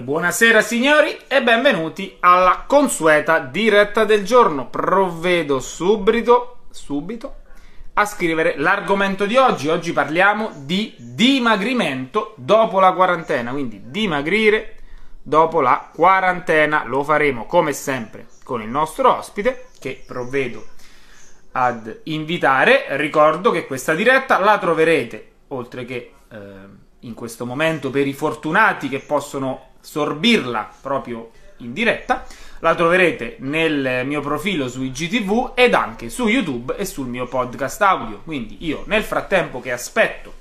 Buonasera signori e benvenuti alla consueta diretta del giorno. Provvedo subito, subito a scrivere l'argomento di oggi. Oggi parliamo di dimagrimento dopo la quarantena, quindi dimagrire dopo la quarantena. Lo faremo come sempre con il nostro ospite che provvedo ad invitare. Ricordo che questa diretta la troverete, oltre che eh, in questo momento per i fortunati che possono sorbirla proprio in diretta, la troverete nel mio profilo su IGTV ed anche su YouTube e sul mio podcast audio. Quindi io nel frattempo che aspetto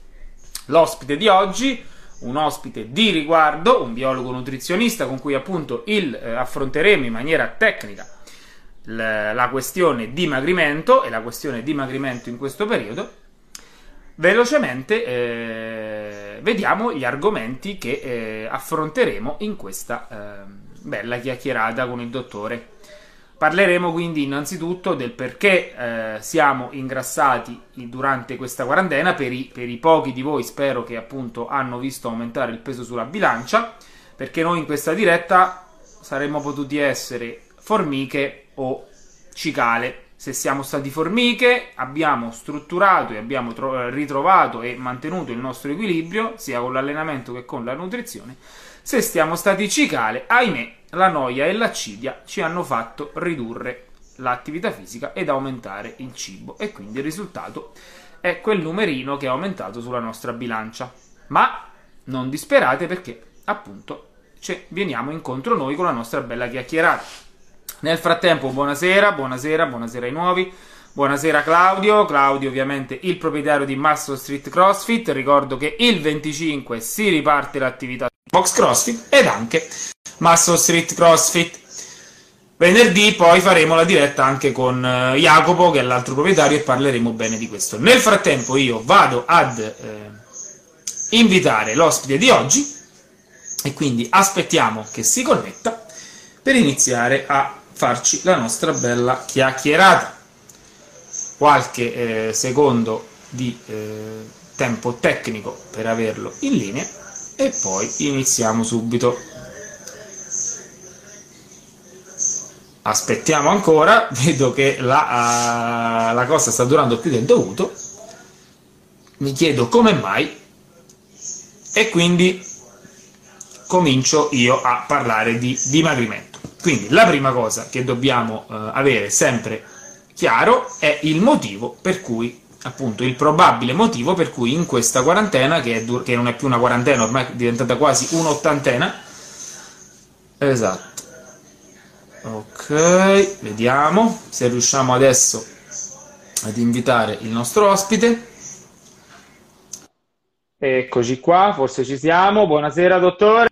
l'ospite di oggi, un ospite di riguardo, un biologo nutrizionista con cui appunto il, eh, affronteremo in maniera tecnica la, la questione dimagrimento e la questione dimagrimento in questo periodo, velocemente eh, vediamo gli argomenti che eh, affronteremo in questa eh, bella chiacchierata con il dottore. Parleremo quindi innanzitutto del perché eh, siamo ingrassati durante questa quarantena, per i, per i pochi di voi spero che appunto hanno visto aumentare il peso sulla bilancia, perché noi in questa diretta saremmo potuti essere formiche o cicale. Se siamo stati formiche, abbiamo strutturato e abbiamo tro- ritrovato e mantenuto il nostro equilibrio, sia con l'allenamento che con la nutrizione. Se siamo stati cicale, ahimè, la noia e l'accidia ci hanno fatto ridurre l'attività fisica ed aumentare il cibo e quindi il risultato è quel numerino che è aumentato sulla nostra bilancia. Ma non disperate perché appunto ci veniamo incontro noi con la nostra bella chiacchierata. Nel frattempo, buonasera, buonasera, buonasera ai nuovi. Buonasera Claudio, Claudio ovviamente il proprietario di Muscle Street CrossFit, ricordo che il 25 si riparte l'attività Box CrossFit ed anche Muscle Street CrossFit. Venerdì poi faremo la diretta anche con uh, Jacopo, che è l'altro proprietario, e parleremo bene di questo. Nel frattempo io vado ad eh, invitare l'ospite di oggi e quindi aspettiamo che si connetta per iniziare a farci la nostra bella chiacchierata. Qualche eh, secondo di eh, tempo tecnico per averlo in linea e poi iniziamo subito. Aspettiamo ancora, vedo che la, uh, la cosa sta durando più del dovuto. Mi chiedo come mai e quindi comincio io a parlare di dimagrimento. Quindi la prima cosa che dobbiamo uh, avere sempre chiaro è il motivo per cui appunto il probabile motivo per cui in questa quarantena, che, dur- che non è più una quarantena, ormai è diventata quasi un'ottantena, esatto. Ok, vediamo se riusciamo adesso ad invitare il nostro ospite. Eccoci qua, forse ci siamo. Buonasera, dottore.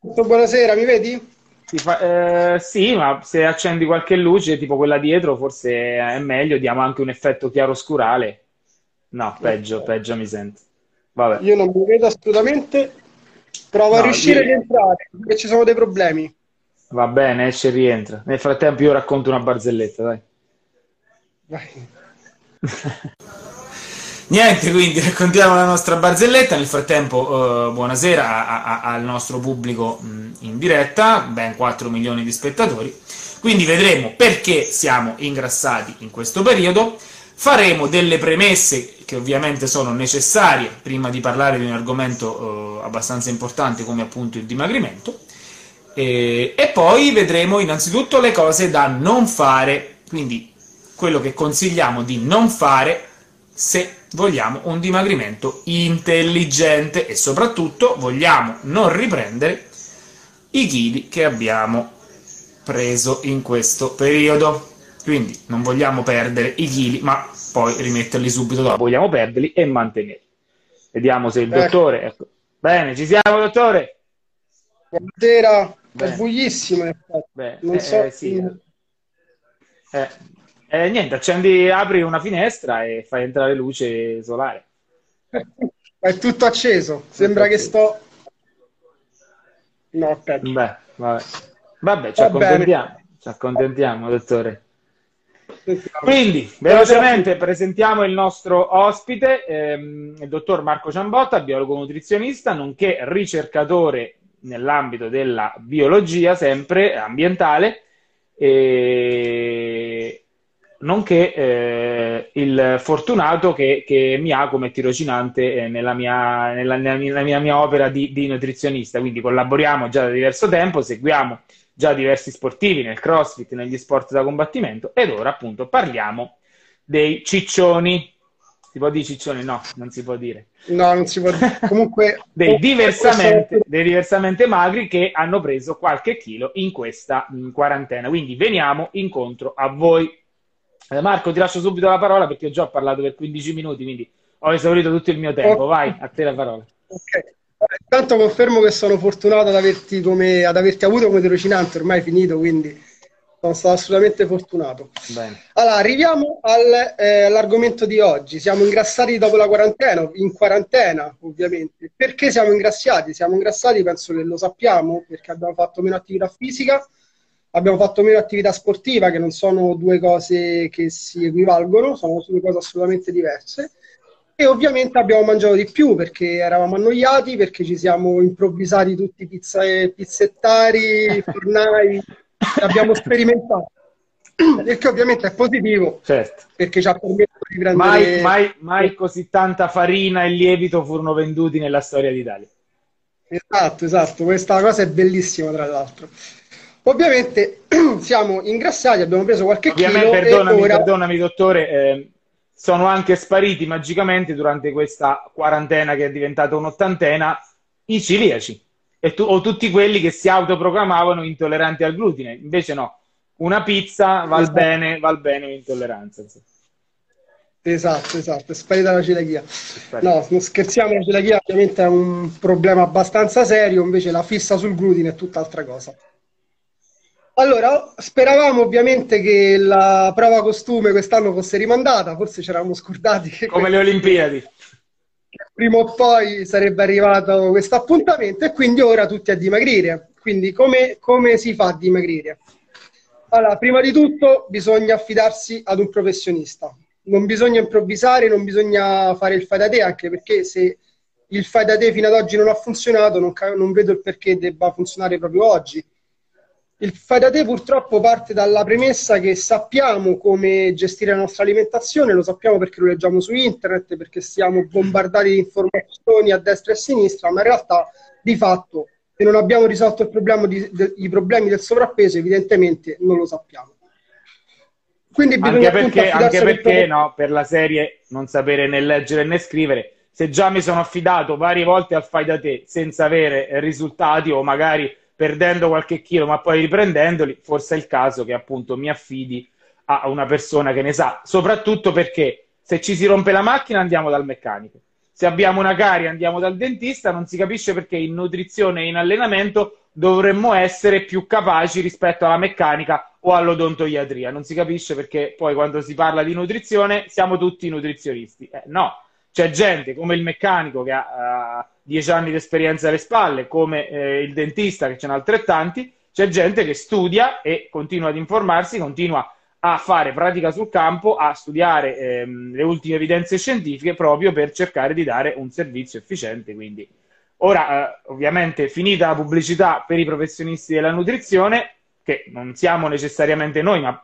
Buonasera, mi vedi? Fa, eh, sì, ma se accendi qualche luce, tipo quella dietro, forse è meglio, diamo anche un effetto chiaroscurale. No, peggio, peggio mi sento. Vabbè. Io non mi vedo assolutamente. Provo no, a riuscire io... a rientrare, perché ci sono dei problemi. Va bene, esce e rientra. Nel frattempo io racconto una barzelletta, dai. Vai. Niente, quindi raccontiamo la nostra barzelletta. Nel frattempo, eh, buonasera a, a, al nostro pubblico in diretta, ben 4 milioni di spettatori. Quindi vedremo perché siamo ingrassati in questo periodo. Faremo delle premesse che ovviamente sono necessarie prima di parlare di un argomento eh, abbastanza importante come appunto il dimagrimento. E, e poi vedremo innanzitutto le cose da non fare, quindi quello che consigliamo di non fare se vogliamo un dimagrimento intelligente e soprattutto vogliamo non riprendere i chili che abbiamo preso in questo periodo. Quindi non vogliamo perdere i chili, ma poi rimetterli subito dopo. Vogliamo perderli e mantenerli. Vediamo se il ecco. dottore. Ecco. Bene, ci siamo, dottore. Buonasera, è buonissimo. Beh, non eh, so. Eh, sì. eh, eh, niente, accendi, apri una finestra e fai entrare luce solare. È tutto acceso, sembra tutto che sto... No, aspetta. Beh, vabbè. Vabbè, ci Va accontentiamo, bene. ci accontentiamo, dottore. Quindi, velocemente presentiamo il nostro ospite, ehm, il dottor Marco Ciambotta, biologo nutrizionista, nonché ricercatore nell'ambito della biologia, sempre ambientale, e nonché eh, il fortunato che, che, mi ha come tirocinante eh, nella, mia, nella, nella, mia, nella, mia, opera di, di, nutrizionista. Quindi collaboriamo già da diverso tempo, seguiamo già diversi sportivi nel crossfit, negli sport da combattimento ed ora appunto parliamo dei ciccioni. Si può dire ciccioni? No, non si può dire. No, non si può dire. Comunque... dei, diversamente, dei diversamente magri che hanno preso qualche chilo in questa in quarantena. Quindi veniamo incontro a voi Marco, ti lascio subito la parola perché ho già parlato per 15 minuti, quindi ho esaurito tutto il mio tempo. Vai, a te la parola. Ok. Intanto confermo che sono fortunato ad averti, come, ad averti avuto come tirocinante, ormai finito, quindi sono stato assolutamente fortunato. Bene. Allora, arriviamo al, eh, all'argomento di oggi. Siamo ingrassati dopo la quarantena, in quarantena ovviamente. Perché siamo ingrassati? Siamo ingrassati, penso che lo sappiamo, perché abbiamo fatto meno attività fisica, abbiamo fatto meno attività sportiva, che non sono due cose che si equivalgono, sono due cose assolutamente diverse. E ovviamente abbiamo mangiato di più perché eravamo annoiati, perché ci siamo improvvisati tutti pizza, pizzettari, fornai, abbiamo sperimentato. Che ovviamente è positivo, certo. perché ci ha permesso di prendere... Mai, mai, mai così tanta farina e lievito furono venduti nella storia d'Italia. Esatto, esatto, questa cosa è bellissima tra l'altro. Ovviamente siamo ingrassati, abbiamo preso qualche Ovviamente, chilo perdonami, ora... perdonami dottore, eh, sono anche spariti magicamente durante questa quarantena che è diventata un'ottantena i ciliaci tu, o tutti quelli che si autoproclamavano intolleranti al glutine. Invece no, una pizza va esatto. bene, va bene l'intolleranza. Esatto, esatto, è sparita la celiachia. No, non scherziamo, la celiachia ovviamente è un problema abbastanza serio, invece la fissa sul glutine è tutt'altra cosa. Allora, speravamo ovviamente che la prova costume quest'anno fosse rimandata, forse ci eravamo scordati. Che Come le Olimpiadi. Prima o poi sarebbe arrivato questo appuntamento e quindi ora tutti a dimagrire. Quindi come, come si fa a dimagrire? Allora, prima di tutto bisogna affidarsi ad un professionista. Non bisogna improvvisare, non bisogna fare il fai da te, anche perché se il fai da te fino ad oggi non ha funzionato, non, non vedo il perché debba funzionare proprio oggi il fai da te purtroppo parte dalla premessa che sappiamo come gestire la nostra alimentazione, lo sappiamo perché lo leggiamo su internet, perché siamo bombardati di informazioni a destra e a sinistra, ma in realtà di fatto se non abbiamo risolto il problema di, de, i problemi del sovrappeso, evidentemente non lo sappiamo. Quindi anche perché, anche perché no, per la serie non sapere né leggere né scrivere, se già mi sono affidato varie volte al fai da te senza avere risultati o magari perdendo qualche chilo, ma poi riprendendoli, forse è il caso che appunto mi affidi a una persona che ne sa, soprattutto perché se ci si rompe la macchina andiamo dal meccanico. Se abbiamo una carie andiamo dal dentista, non si capisce perché in nutrizione e in allenamento dovremmo essere più capaci rispetto alla meccanica o all'odontoiatria. Non si capisce perché poi quando si parla di nutrizione siamo tutti nutrizionisti. Eh, no, c'è gente come il meccanico che ha uh, dieci anni di esperienza alle spalle, come eh, il dentista che ce n'ha altrettanti, c'è gente che studia e continua ad informarsi, continua a fare pratica sul campo, a studiare ehm, le ultime evidenze scientifiche proprio per cercare di dare un servizio efficiente. Quindi, ora, eh, ovviamente, finita la pubblicità per i professionisti della nutrizione, che non siamo necessariamente noi, ma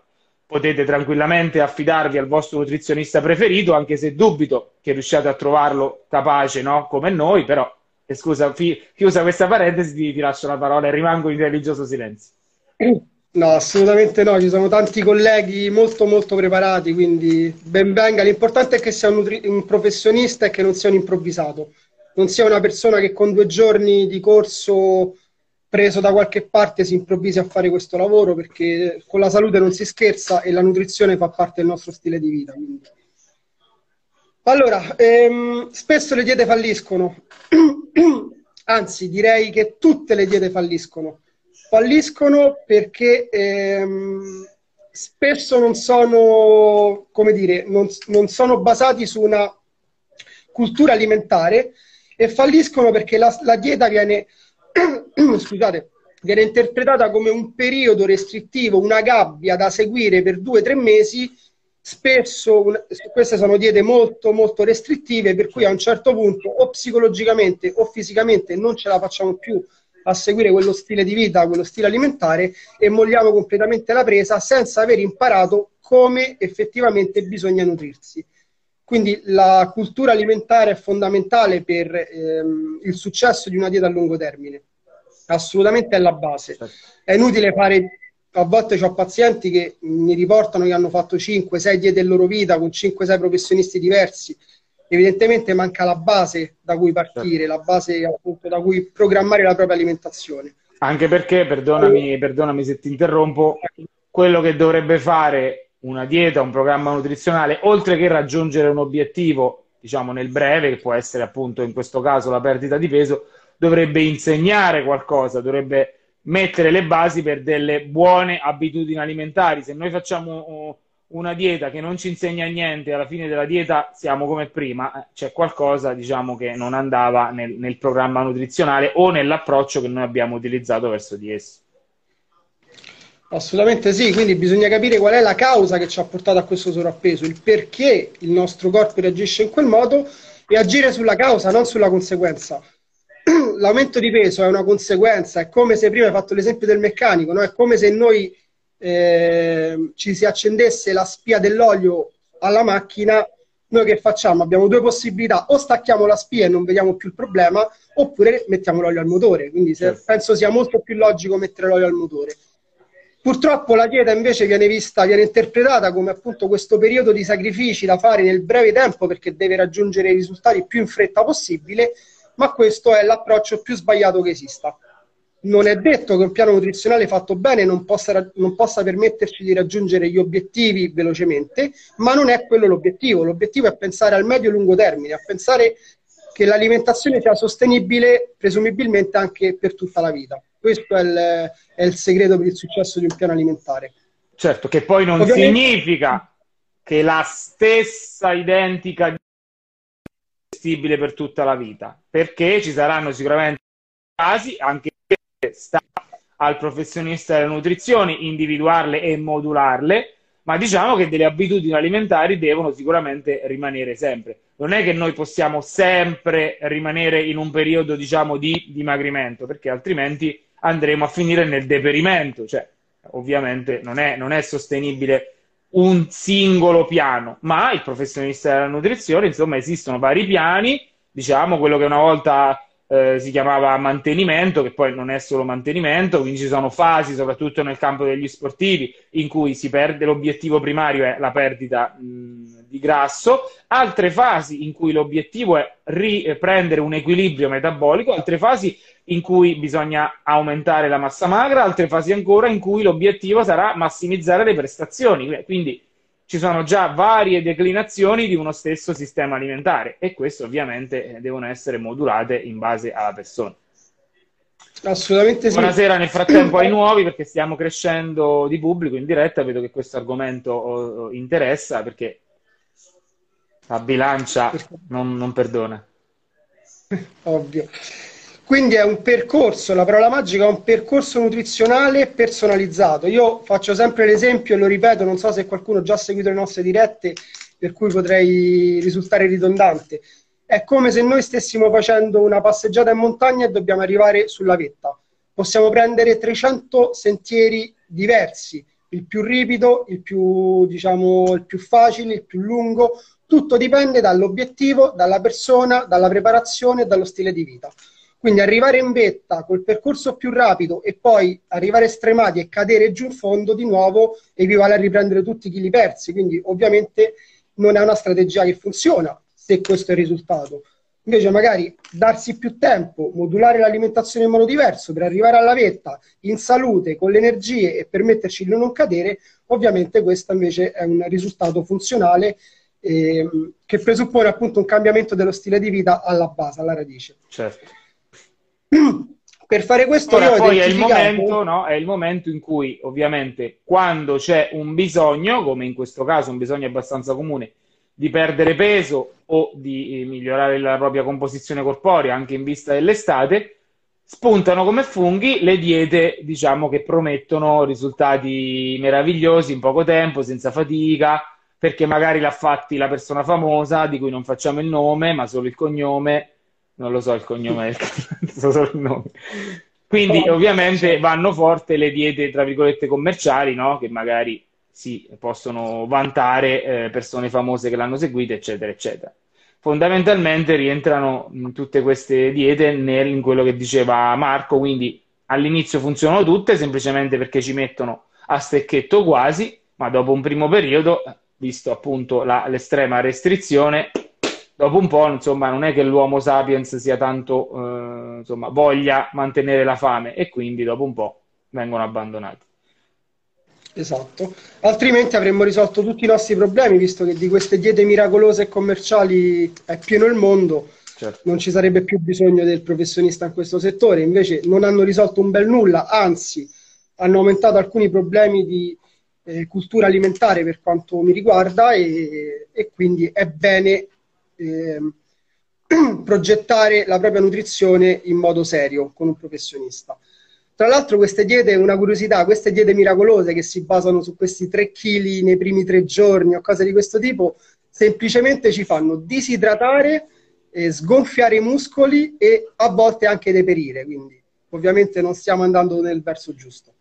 potete tranquillamente affidarvi al vostro nutrizionista preferito, anche se dubito che riusciate a trovarlo capace, no? Come noi, però, e scusa, fi- chiusa questa parentesi, ti, lascio la parola e rimango in religioso silenzio. No, assolutamente no, ci sono tanti colleghi molto molto preparati, quindi ben venga. L'importante è che sia un, nutri- un professionista e che non sia un improvvisato, non sia una persona che con due giorni di corso preso da qualche parte si improvvisi a fare questo lavoro perché con la salute non si scherza e la nutrizione fa parte del nostro stile di vita. Quindi. Allora, ehm, spesso le diete falliscono, anzi direi che tutte le diete falliscono. Falliscono perché ehm, spesso non sono, come dire, non, non sono basati su una cultura alimentare e falliscono perché la, la dieta viene scusate, viene interpretata come un periodo restrittivo, una gabbia da seguire per due o tre mesi. Spesso queste sono diete molto molto restrittive, per cui a un certo punto o psicologicamente o fisicamente non ce la facciamo più a seguire quello stile di vita, quello stile alimentare e molliamo completamente la presa senza aver imparato come effettivamente bisogna nutrirsi. Quindi la cultura alimentare è fondamentale per ehm, il successo di una dieta a lungo termine. Assolutamente è la base. Certo. È inutile fare a volte ho pazienti che mi riportano che hanno fatto 5-6 diete in loro vita con 5-6 professionisti diversi. Evidentemente manca la base da cui partire, certo. la base appunto da cui programmare la propria alimentazione. Anche perché, perdonami, perdonami se ti interrompo, quello che dovrebbe fare una dieta, un programma nutrizionale, oltre che raggiungere un obiettivo, diciamo nel breve, che può essere appunto in questo caso la perdita di peso, dovrebbe insegnare qualcosa, dovrebbe mettere le basi per delle buone abitudini alimentari. Se noi facciamo uh, una dieta che non ci insegna niente, alla fine della dieta siamo come prima, eh, c'è qualcosa diciamo, che non andava nel, nel programma nutrizionale o nell'approccio che noi abbiamo utilizzato verso di esso. Assolutamente sì, quindi bisogna capire qual è la causa che ci ha portato a questo sovrappeso, il perché il nostro corpo reagisce in quel modo e agire sulla causa, non sulla conseguenza. l'aumento di peso è una conseguenza, è come se prima hai fatto l'esempio del meccanico, no? è come se noi eh, ci si accendesse la spia dell'olio alla macchina, noi che facciamo? Abbiamo due possibilità, o stacchiamo la spia e non vediamo più il problema, oppure mettiamo l'olio al motore, quindi se, certo. penso sia molto più logico mettere l'olio al motore. Purtroppo la dieta invece viene vista, viene interpretata come appunto questo periodo di sacrifici da fare nel breve tempo perché deve raggiungere i risultati più in fretta possibile ma questo è l'approccio più sbagliato che esista. Non è detto che un piano nutrizionale fatto bene non possa, non possa permetterci di raggiungere gli obiettivi velocemente, ma non è quello l'obiettivo. L'obiettivo è pensare al medio-lungo termine, a pensare che l'alimentazione sia sostenibile presumibilmente anche per tutta la vita. Questo è il, è il segreto per il successo di un piano alimentare. Certo, che poi non Ovviamente... significa che la stessa identica gestibile per tutta la vita, perché ci saranno sicuramente casi, anche se sta al professionista della nutrizione individuarle e modularle, ma diciamo che delle abitudini alimentari devono sicuramente rimanere sempre. Non è che noi possiamo sempre rimanere in un periodo, diciamo, di dimagrimento, perché altrimenti andremo a finire nel deperimento, cioè ovviamente non è, non è sostenibile un singolo piano, ma il professionista della nutrizione, insomma, esistono vari piani, diciamo quello che una volta eh, si chiamava mantenimento, che poi non è solo mantenimento, quindi ci sono fasi, soprattutto nel campo degli sportivi, in cui si perde l'obiettivo primario è la perdita mh, di grasso, altre fasi in cui l'obiettivo è riprendere un equilibrio metabolico, altre fasi in cui bisogna aumentare la massa magra, altre fasi ancora in cui l'obiettivo sarà massimizzare le prestazioni. Quindi ci sono già varie declinazioni di uno stesso sistema alimentare e queste ovviamente eh, devono essere modulate in base alla persona. Assolutamente sì. Buonasera nel frattempo ai nuovi perché stiamo crescendo di pubblico in diretta, vedo che questo argomento oh, oh, interessa perché la bilancia non, non perdona. Ovvio. Quindi è un percorso, la parola magica è un percorso nutrizionale personalizzato. Io faccio sempre l'esempio e lo ripeto, non so se qualcuno ha già seguito le nostre dirette, per cui potrei risultare ridondante. È come se noi stessimo facendo una passeggiata in montagna e dobbiamo arrivare sulla vetta. Possiamo prendere 300 sentieri diversi, il più ripido, il più, diciamo, il più facile, il più lungo, tutto dipende dall'obiettivo, dalla persona, dalla preparazione e dallo stile di vita. Quindi arrivare in vetta col percorso più rapido e poi arrivare stremati e cadere giù in fondo di nuovo equivale a riprendere tutti i chili persi. Quindi ovviamente non è una strategia che funziona se questo è il risultato. Invece magari darsi più tempo, modulare l'alimentazione in modo diverso per arrivare alla vetta in salute, con le energie e permetterci di non cadere, ovviamente questo invece è un risultato funzionale eh, che presuppone appunto un cambiamento dello stile di vita alla base, alla radice. Certo. Per fare questo Ora, poi è il, momento, no? è il momento in cui ovviamente quando c'è un bisogno, come in questo caso un bisogno abbastanza comune, di perdere peso o di eh, migliorare la propria composizione corporea anche in vista dell'estate, spuntano come funghi le diete, diciamo, che promettono risultati meravigliosi in poco tempo, senza fatica, perché magari l'ha fatti la persona famosa di cui non facciamo il nome, ma solo il cognome, non lo so il cognome del so solo il nome. Quindi ovviamente vanno forte le diete, tra virgolette, commerciali, no? Che magari si possono vantare eh, persone famose che l'hanno seguita, eccetera, eccetera. Fondamentalmente rientrano tutte queste diete nel, in quello che diceva Marco, quindi all'inizio funzionano tutte semplicemente perché ci mettono a stecchetto quasi, ma dopo un primo periodo, visto appunto la, l'estrema restrizione, dopo un po', insomma, non è che l'uomo sapiens sia tanto, eh, insomma, voglia mantenere la fame e quindi dopo un po' vengono abbandonati. Esatto, altrimenti avremmo risolto tutti i nostri problemi, visto che di queste diete miracolose e commerciali è pieno il mondo, certo. non ci sarebbe più bisogno del professionista in questo settore, invece non hanno risolto un bel nulla, anzi hanno aumentato alcuni problemi di eh, cultura alimentare per quanto mi riguarda e, e quindi è bene eh, progettare la propria nutrizione in modo serio con un professionista. Tra l'altro queste diete, una curiosità, queste diete miracolose che si basano su questi 3 kg nei primi tre giorni o cose di questo tipo, semplicemente ci fanno disidratare, eh, sgonfiare i muscoli e a volte anche deperire, quindi ovviamente non stiamo andando nel verso giusto.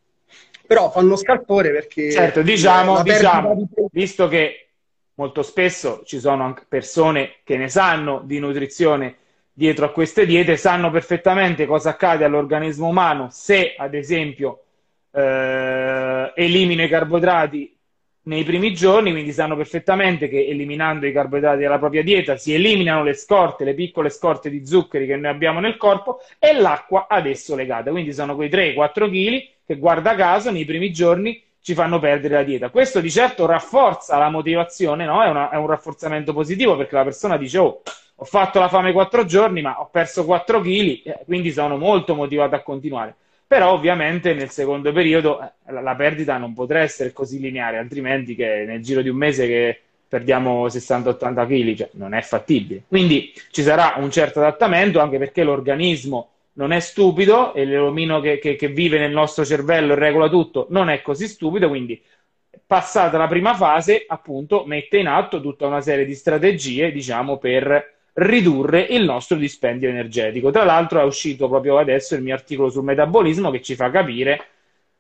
Però fanno scalpore perché... Certo, diciamo, diciamo di... visto che molto spesso ci sono anche persone che ne sanno di nutrizione dietro a queste diete sanno perfettamente cosa accade all'organismo umano se, ad esempio, eh, elimino i carboidrati nei primi giorni, quindi sanno perfettamente che eliminando i carboidrati dalla propria dieta si eliminano le scorte, le piccole scorte di zuccheri che noi abbiamo nel corpo e l'acqua ad esso legata. Quindi sono quei 3-4 kg che, guarda caso, nei primi giorni ci fanno perdere la dieta. Questo di certo rafforza la motivazione, no? è, una, è un rafforzamento positivo perché la persona dice, oh, ho fatto la fame quattro giorni, ma ho perso 4 kg, eh, quindi sono molto motivato a continuare. Però ovviamente nel secondo periodo eh, la, perdita non potrà essere così lineare, altrimenti che nel giro di un mese che perdiamo 60-80 kg, cioè non è fattibile. Quindi ci sarà un certo adattamento, anche perché l'organismo non è stupido e l'omino che, che, che vive nel nostro cervello e regola tutto non è così stupido, quindi passata la prima fase, appunto, mette in atto tutta una serie di strategie, diciamo, per ridurre il nostro dispendio energetico. Tra l'altro è uscito proprio adesso il mio articolo sul metabolismo che ci fa capire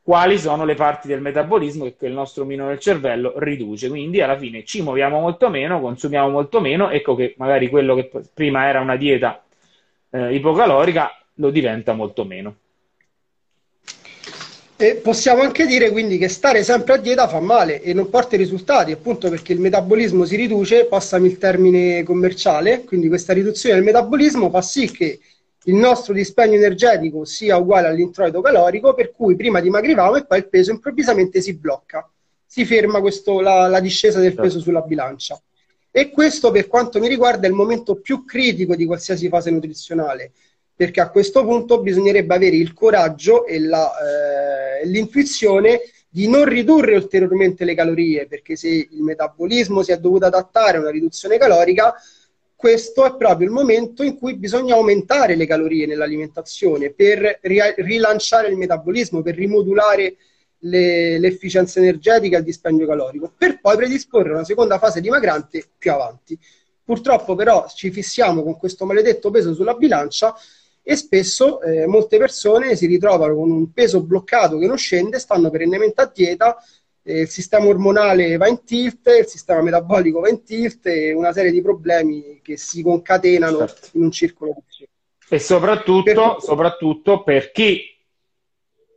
quali sono le parti del metabolismo che il nostro mino del cervello riduce. Quindi alla fine ci muoviamo molto meno, consumiamo molto meno, ecco che magari quello che prima era una dieta eh, ipocalorica lo diventa molto meno. E possiamo anche dire quindi che stare sempre a dieta fa male e non porta i risultati, appunto perché il metabolismo si riduce, passami il termine commerciale, quindi questa riduzione del metabolismo fa sì che il nostro dispendio energetico sia uguale all'introito calorico, per cui prima dimagrivamo e poi il peso improvvisamente si blocca, si ferma questo, la, la discesa del peso sulla bilancia. E questo per quanto mi riguarda è il momento più critico di qualsiasi fase nutrizionale, perché a questo punto bisognerebbe avere il coraggio e la, eh, l'intuizione di non ridurre ulteriormente le calorie, perché se il metabolismo si è dovuto adattare a una riduzione calorica, questo è proprio il momento in cui bisogna aumentare le calorie nell'alimentazione per ri- rilanciare il metabolismo, per rimodulare le, l'efficienza energetica e il dispendio calorico, per poi predisporre una seconda fase dimagrante più avanti. Purtroppo però ci fissiamo con questo maledetto peso sulla bilancia e spesso eh, molte persone si ritrovano con un peso bloccato che non scende, stanno perennemente a dieta, eh, il sistema ormonale va in tilt, il sistema metabolico va in tilt e una serie di problemi che si concatenano certo. in un circolo. E soprattutto per... soprattutto per chi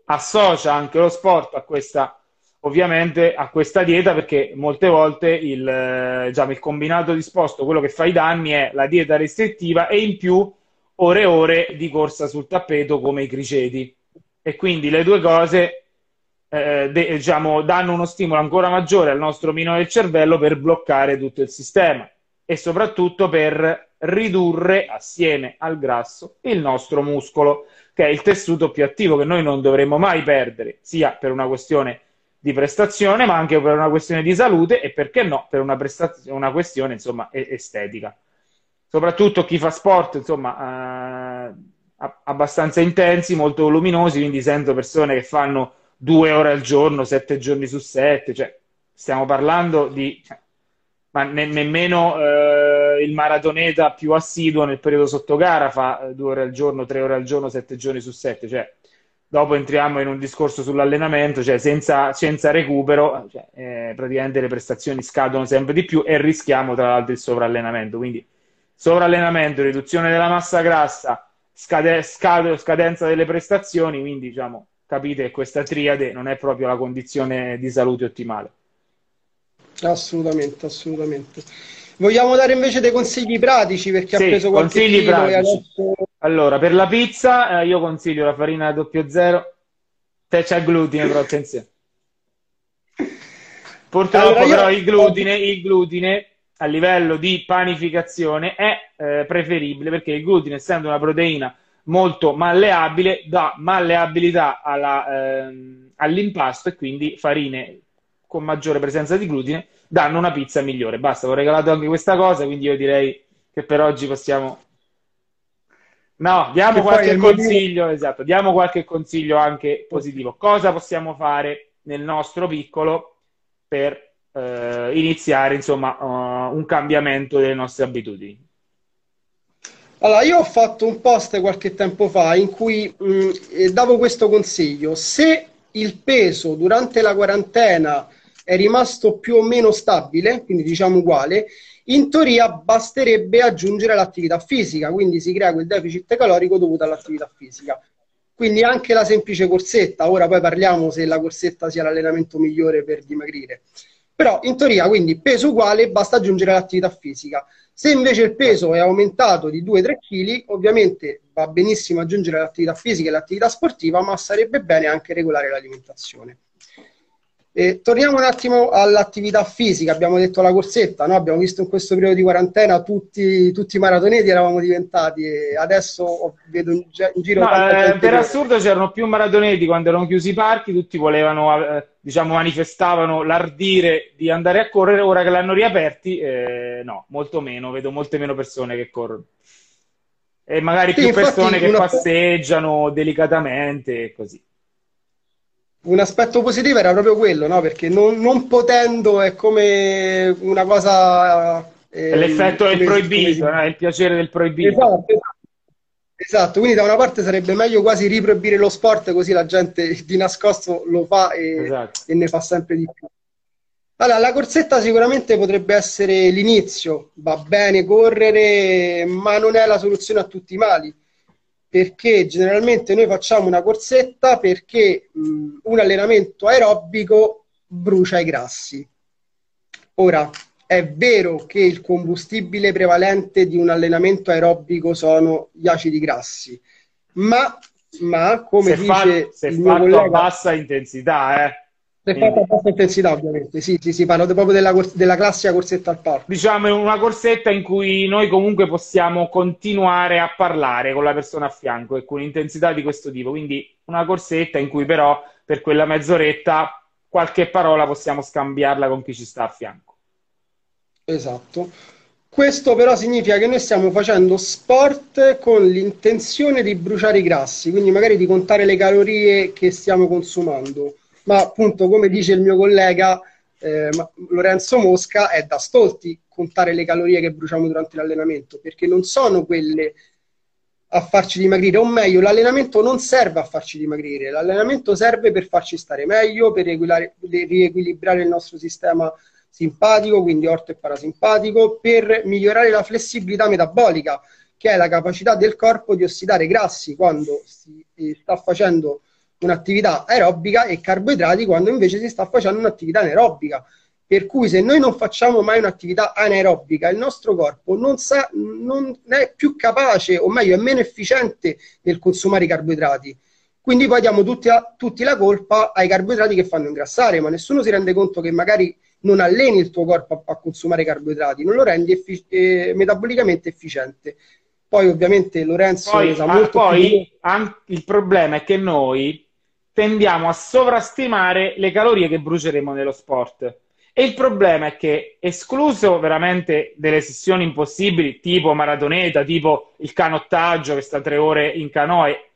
associa anche lo sport a questa ovviamente a questa dieta perché molte volte il, eh, diciamo, il combinato disposto, quello che fa i danni è la dieta restrittiva e in più ore e ore di corsa sul tappeto come i criceti. E quindi le due cose eh, de- diciamo, danno uno stimolo ancora maggiore al nostro mino del cervello per bloccare tutto il sistema e soprattutto per ridurre assieme al grasso il nostro muscolo, che è il tessuto più attivo che noi non dovremmo mai perdere, sia per una questione di prestazione, ma anche per una questione di salute e perché no, per una, prestaz- una questione insomma, estetica soprattutto chi fa sport, insomma, eh, abbastanza intensi, molto voluminosi, quindi sento persone che fanno due ore al giorno, sette giorni su sette, cioè stiamo parlando di... Cioè, ma ne- nemmeno eh, il maratoneta più assiduo nel periodo sotto gara fa eh, due ore al giorno, tre ore al giorno, sette giorni su sette, cioè dopo entriamo in un discorso sull'allenamento, cioè senza, senza recupero, cioè, eh, praticamente le prestazioni scadono sempre di più e rischiamo tra l'altro il sovrallenamento. Quindi sovrallenamento, riduzione della massa grassa, scade, scade, scadenza delle prestazioni, quindi diciamo, capite che questa triade non è proprio la condizione di salute ottimale. Assolutamente, assolutamente. Vogliamo dare invece dei consigli pratici per chi sì, ha preso qualche consigli pratici. Adesso... Allora, per la pizza eh, io consiglio la farina 00, te c'è glutine, però attenzione. Purtroppo allora, però il glutine, il glutine a livello di panificazione è eh, preferibile perché il glutine, essendo una proteina molto malleabile, dà malleabilità alla, ehm, all'impasto e quindi farine con maggiore presenza di glutine danno una pizza migliore. Basta, ho regalato anche questa cosa, quindi io direi che per oggi possiamo... No, diamo qualche consiglio, motivo... esatto, diamo qualche consiglio anche positivo. Cosa possiamo fare nel nostro piccolo per eh, iniziare, insomma, uh, un cambiamento delle nostre abitudini? Allora, io ho fatto un post qualche tempo fa in cui mh, mm, eh, davo questo consiglio. Se il peso durante la quarantena è rimasto più o meno stabile, quindi diciamo uguale, in teoria basterebbe aggiungere l'attività fisica, quindi si crea quel deficit calorico dovuto all'attività fisica. Quindi anche la semplice corsetta, ora poi parliamo se la corsetta sia l'allenamento migliore per dimagrire. Però in teoria, quindi peso uguale, basta aggiungere l'attività fisica. Se invece il peso è aumentato di 2-3 kg, ovviamente va benissimo aggiungere l'attività fisica e l'attività sportiva, ma sarebbe bene anche regolare l'alimentazione. E torniamo un attimo all'attività fisica, abbiamo detto la corsetta, no? abbiamo visto in questo periodo di quarantena tutti, tutti i maratoneti eravamo diventati e adesso vedo in, giro... No, eh, per assurdo c'erano più maratoneti quando erano chiusi i parchi, tutti volevano, eh, diciamo, manifestavano l'ardire di andare a correre, ora che l'hanno riaperti, eh, no, molto meno, vedo molte meno persone che corrono. E magari sì, più persone che passeggiano delicatamente e così un aspetto positivo era proprio quello, no? Perché non, non potendo è come una cosa... Eh, L'effetto del proibito, no? il piacere del proibito. Esatto, esatto. Esatto, quindi da una parte sarebbe meglio quasi riproibire lo sport così la gente di nascosto lo fa e, esatto. e, ne fa sempre di più. Allora, la corsetta sicuramente potrebbe essere l'inizio, va bene correre, ma non è la soluzione a tutti i mali perché generalmente noi facciamo una corsetta perché mh, un allenamento aerobico brucia i grassi. Ora, è vero che il combustibile prevalente di un allenamento aerobico sono gli acidi grassi, ma, ma come se dice fa, se il mio collega, a bassa intensità, eh è fatta a bassa intensità, ovviamente. Sì, sì, sì, parlo proprio della, della, classica corsetta al parco. Diciamo è una corsetta in cui noi comunque possiamo continuare a parlare con la persona a fianco e con intensità di questo tipo. Quindi una corsetta in cui però per quella mezz'oretta qualche parola possiamo scambiarla con chi ci sta a fianco. Esatto. Questo però significa che noi stiamo facendo sport con l'intenzione di bruciare i grassi, quindi magari di contare le calorie che stiamo consumando ma appunto come dice il mio collega eh, Lorenzo Mosca è da stolti contare le calorie che bruciamo durante l'allenamento perché non sono quelle a farci dimagrire o meglio l'allenamento non serve a farci dimagrire. L'allenamento serve per farci stare meglio per riequilibrare il nostro sistema simpatico quindi orto e parasimpatico per migliorare la flessibilità metabolica che è la capacità del corpo di ossidare grassi quando si sta facendo un'attività aerobica e carboidrati quando invece si sta facendo un'attività anaerobica. Per cui se noi non facciamo mai un'attività anaerobica, il nostro corpo non, sa, non è più capace, o meglio, è meno efficiente nel consumare i carboidrati. Quindi poi diamo tutti, tutti la colpa ai carboidrati che fanno ingrassare, ma nessuno si rende conto che magari non alleni il tuo corpo a, a consumare carboidrati, non lo rendi effi- eh, metabolicamente efficiente. Poi ovviamente Lorenzo poi, ah, poi più... il problema è che noi tendiamo a sovrastimare le calorie che bruceremo nello sport. E il problema è che, escluso veramente delle sessioni impossibili, tipo maratoneta, tipo il canottaggio che sta tre ore in canoe,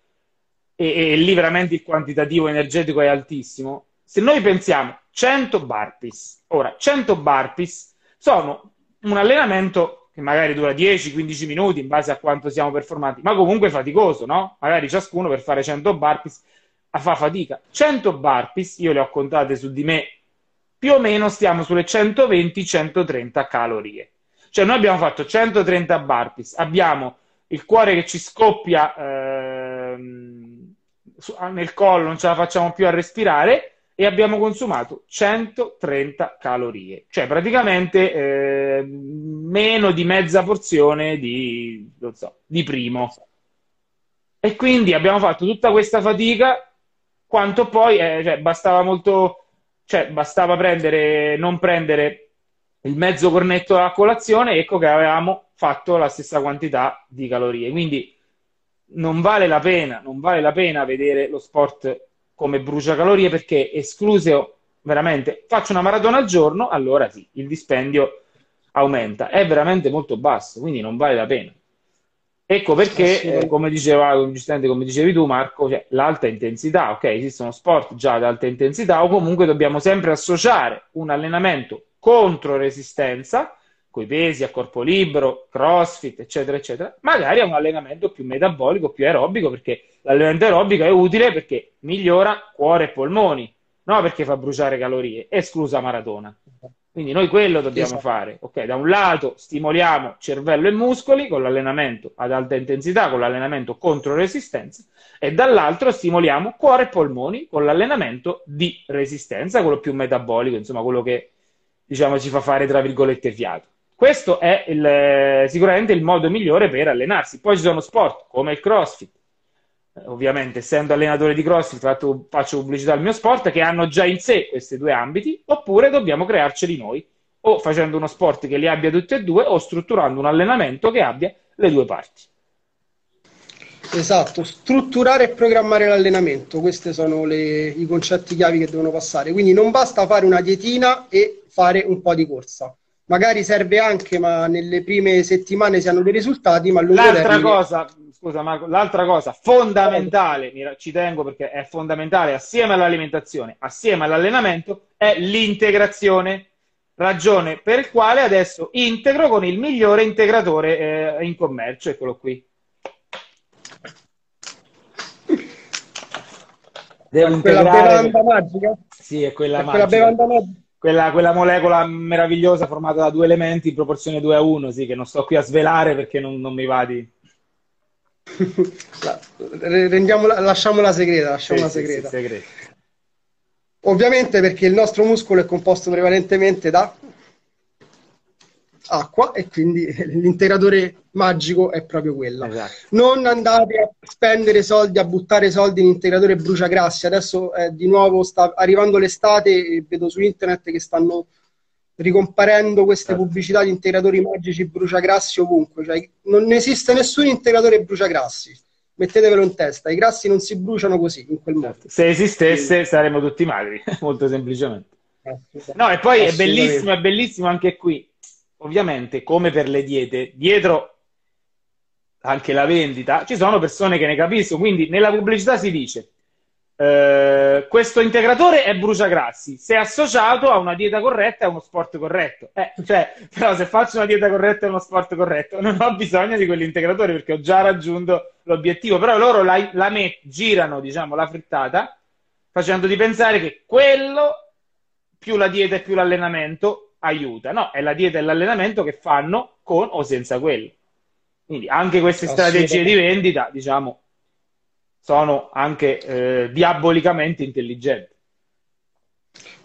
e, e lì veramente il quantitativo energetico è altissimo, se noi pensiamo 100 burpees, ora 100 burpees sono un allenamento che magari dura 10-15 minuti in base a quanto siamo performanti, ma comunque faticoso, no? Magari ciascuno per fare 100 burpees a fare fatica. 100 burpees, io le ho contate su di me, più o meno stiamo sulle 120-130 calorie. Cioè noi abbiamo fatto 130 burpees, abbiamo il cuore che ci scoppia ehm, nel collo, non ce la facciamo più a respirare e abbiamo consumato 130 calorie, cioè praticamente eh, meno di mezza porzione di, so, di primo. E quindi abbiamo fatto tutta questa fatica, quanto poi eh, cioè, bastava molto, cioè bastava prendere, non prendere il mezzo cornetto a colazione, ecco che avevamo fatto la stessa quantità di calorie. Quindi non vale la pena, non vale la pena vedere lo sport come bruciacalorie perché escluso veramente faccio una maratona al giorno, allora sì, il dispendio aumenta. È veramente molto basso, quindi non vale la pena. Ecco perché, eh, come, diceva, come dicevi tu Marco, cioè, l'alta intensità, ok, esistono sport già ad alta intensità o comunque dobbiamo sempre associare un allenamento contro resistenza, coi pesi, a corpo libero, crossfit, eccetera, eccetera, magari a un allenamento più metabolico, più aerobico, perché l'allenamento aerobico è utile perché migliora cuore e polmoni, no perché fa bruciare calorie, esclusa maratona. Quindi noi quello dobbiamo esatto. fare. Ok, da un lato stimoliamo cervello e muscoli con l'allenamento ad alta intensità, con l'allenamento contro resistenza, e dall'altro stimoliamo cuore e polmoni con l'allenamento di resistenza, quello più metabolico, insomma, quello che diciamo ci fa fare tra virgolette fiato. Questo è il, sicuramente il modo migliore per allenarsi. Poi ci sono sport come il CrossFit, ovviamente essendo allenatore di CrossFit faccio, faccio pubblicità al mio sport, che hanno già in sé questi due ambiti, oppure dobbiamo crearceli noi, o facendo uno sport che li abbia tutti e due, o strutturando un allenamento che abbia le due parti. Esatto, strutturare e programmare l'allenamento, questi sono le, i concetti chiavi che devono passare. Quindi non basta fare una dietina e fare un po' di corsa. Magari serve anche, ma nelle prime settimane si hanno dei risultati, ma a lungo L'altra termine... cosa, scusa Marco, l'altra cosa fondamentale, ci tengo perché è fondamentale assieme all'alimentazione, assieme all'allenamento, è l'integrazione. Ragione per il quale adesso integro con il migliore integratore eh, in commercio, eccolo qui. Devo quella bevanda magica? Sì, è quella è magica. Quella bevanda magica. Quella, quella, molecola meravigliosa formata da due elementi in proporzione 2 a 1, sì, che non sto qui a svelare perché non, non mi va di rendiamola, lasciamola segreta, lasciamola sì, segreta. Sì, sì, Ovviamente perché il nostro muscolo è composto prevalentemente da acqua e quindi l'integratore magico è proprio quello. Esatto. Non andate a spendere soldi, a buttare soldi in integratore bruciagrassi. Adesso eh, di nuovo sta arrivando l'estate e vedo su internet che stanno ricomparendo queste certo. pubblicità di integratori magici bruciagrassi ovunque. Cioè, non esiste nessun integratore bruciagrassi. Mettetevelo in testa, i grassi non si bruciano così, in quel modo. Se esistesse Quindi... saremmo tutti magri, molto semplicemente. No, e poi è bellissimo, è bellissimo anche qui. Ovviamente, come per le diete, dietro anche la vendita, ci sono persone che ne capiscono. Quindi nella pubblicità si dice eh, questo integratore è bruciagrassi, se associato a una dieta corretta e a uno sport corretto. Eh, cioè, però se faccio una dieta corretta e uno sport corretto, non ho bisogno di quell'integratore perché ho già raggiunto l'obiettivo. Però loro la, la met, girano, diciamo, la frittata facendo di pensare che quello più la dieta e più l'allenamento aiuta. No, è la dieta e l'allenamento che fanno con o senza quello. Quindi anche queste strategie di vendita, diciamo, sono anche eh, diabolicamente intelligenti.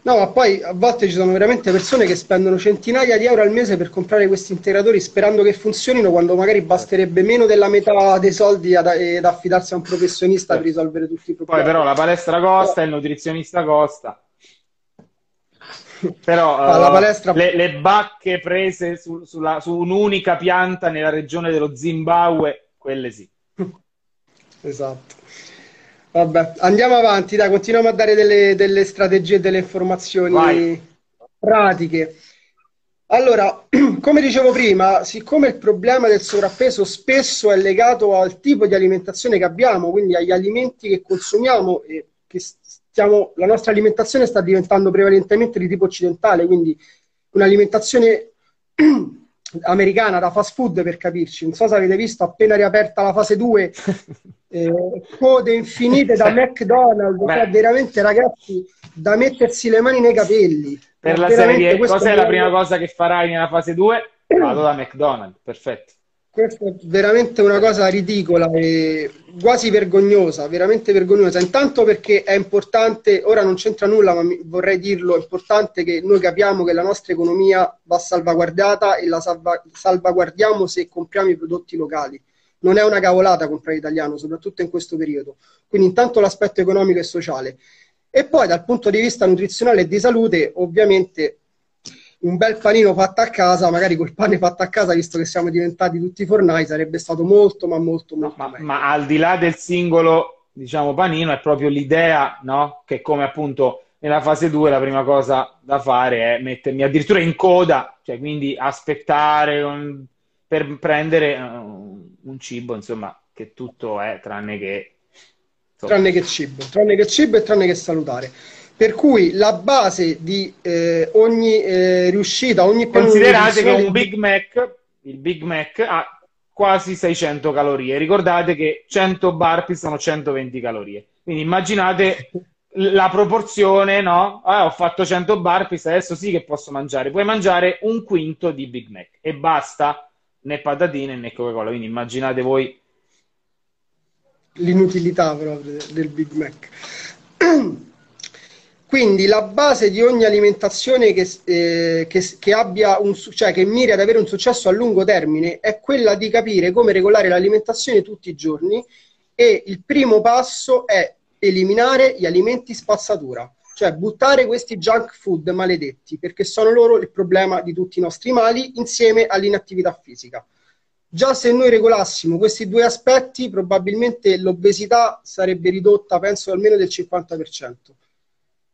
No, ma poi a volte ci sono veramente persone che spendono centinaia di euro al mese per comprare questi integratori sperando che funzionino quando magari basterebbe meno della metà dei soldi ad, ad affidarsi a un professionista per risolvere tutti i problemi. Poi però la palestra costa, il nutrizionista costa. Però uh, palestra... le, le, bacche prese su, sulla, su un'unica pianta nella regione dello Zimbabwe, quelle sì. esatto. Vabbè, andiamo avanti, dai, continuiamo a dare delle, delle strategie e delle informazioni Vai. pratiche. Allora, come dicevo prima, siccome il problema del sovrappeso spesso è legato al tipo di alimentazione che abbiamo, quindi agli alimenti che consumiamo e che stiamo, la nostra alimentazione sta diventando prevalentemente di tipo occidentale, quindi un'alimentazione americana da fast food per capirci. Non so se avete visto, appena riaperta la fase 2, eh, code infinite da McDonald's, cioè veramente ragazzi, da mettersi le mani nei capelli. Per la serie, cos'è la prima cosa che farai nella fase 2? Vado da McDonald's, perfetto. Questa è veramente una cosa ridicola e quasi vergognosa, veramente vergognosa. Intanto perché è importante, ora non c'entra nulla, ma vorrei dirlo, è importante che noi capiamo che la nostra economia va salvaguardata e la salva, salvaguardiamo se compriamo i prodotti locali. Non è una cavolata comprare italiano, soprattutto in questo periodo. Quindi intanto l'aspetto economico e sociale. E poi dal punto di vista nutrizionale e di salute, ovviamente un bel panino fatto a casa, magari col pane fatto a casa, visto che siamo diventati tutti fornai, sarebbe stato molto, ma molto, molto no, ma, ma, al di là del singolo, diciamo, panino, è proprio l'idea, no? Che come appunto nella fase 2 la prima cosa da fare è mettermi addirittura in coda, cioè quindi aspettare un, per prendere uh, un cibo, insomma, che tutto è tranne che... Insomma. Tranne che cibo, tranne che cibo e tranne che salutare. Per cui la base di eh, ogni eh, riuscita, ogni Considerate che un Big Mac, il Big Mac ha quasi 600 calorie. Ricordate che 100 barpi sono 120 calorie. Quindi immaginate la proporzione, no? Ah, ho fatto 100 barpis, adesso sì che posso mangiare. Puoi mangiare un quinto di Big Mac e basta, né patatine né Coca-Cola. Quindi immaginate voi l'inutilità proprio del Big Mac. Quindi la base di ogni alimentazione che, eh, che, che, abbia un, cioè che miri ad avere un successo a lungo termine è quella di capire come regolare l'alimentazione tutti i giorni e il primo passo è eliminare gli alimenti spazzatura, cioè buttare questi junk food maledetti, perché sono loro il problema di tutti i nostri mali insieme all'inattività fisica. Già se noi regolassimo questi due aspetti, probabilmente l'obesità sarebbe ridotta, penso, almeno del 50%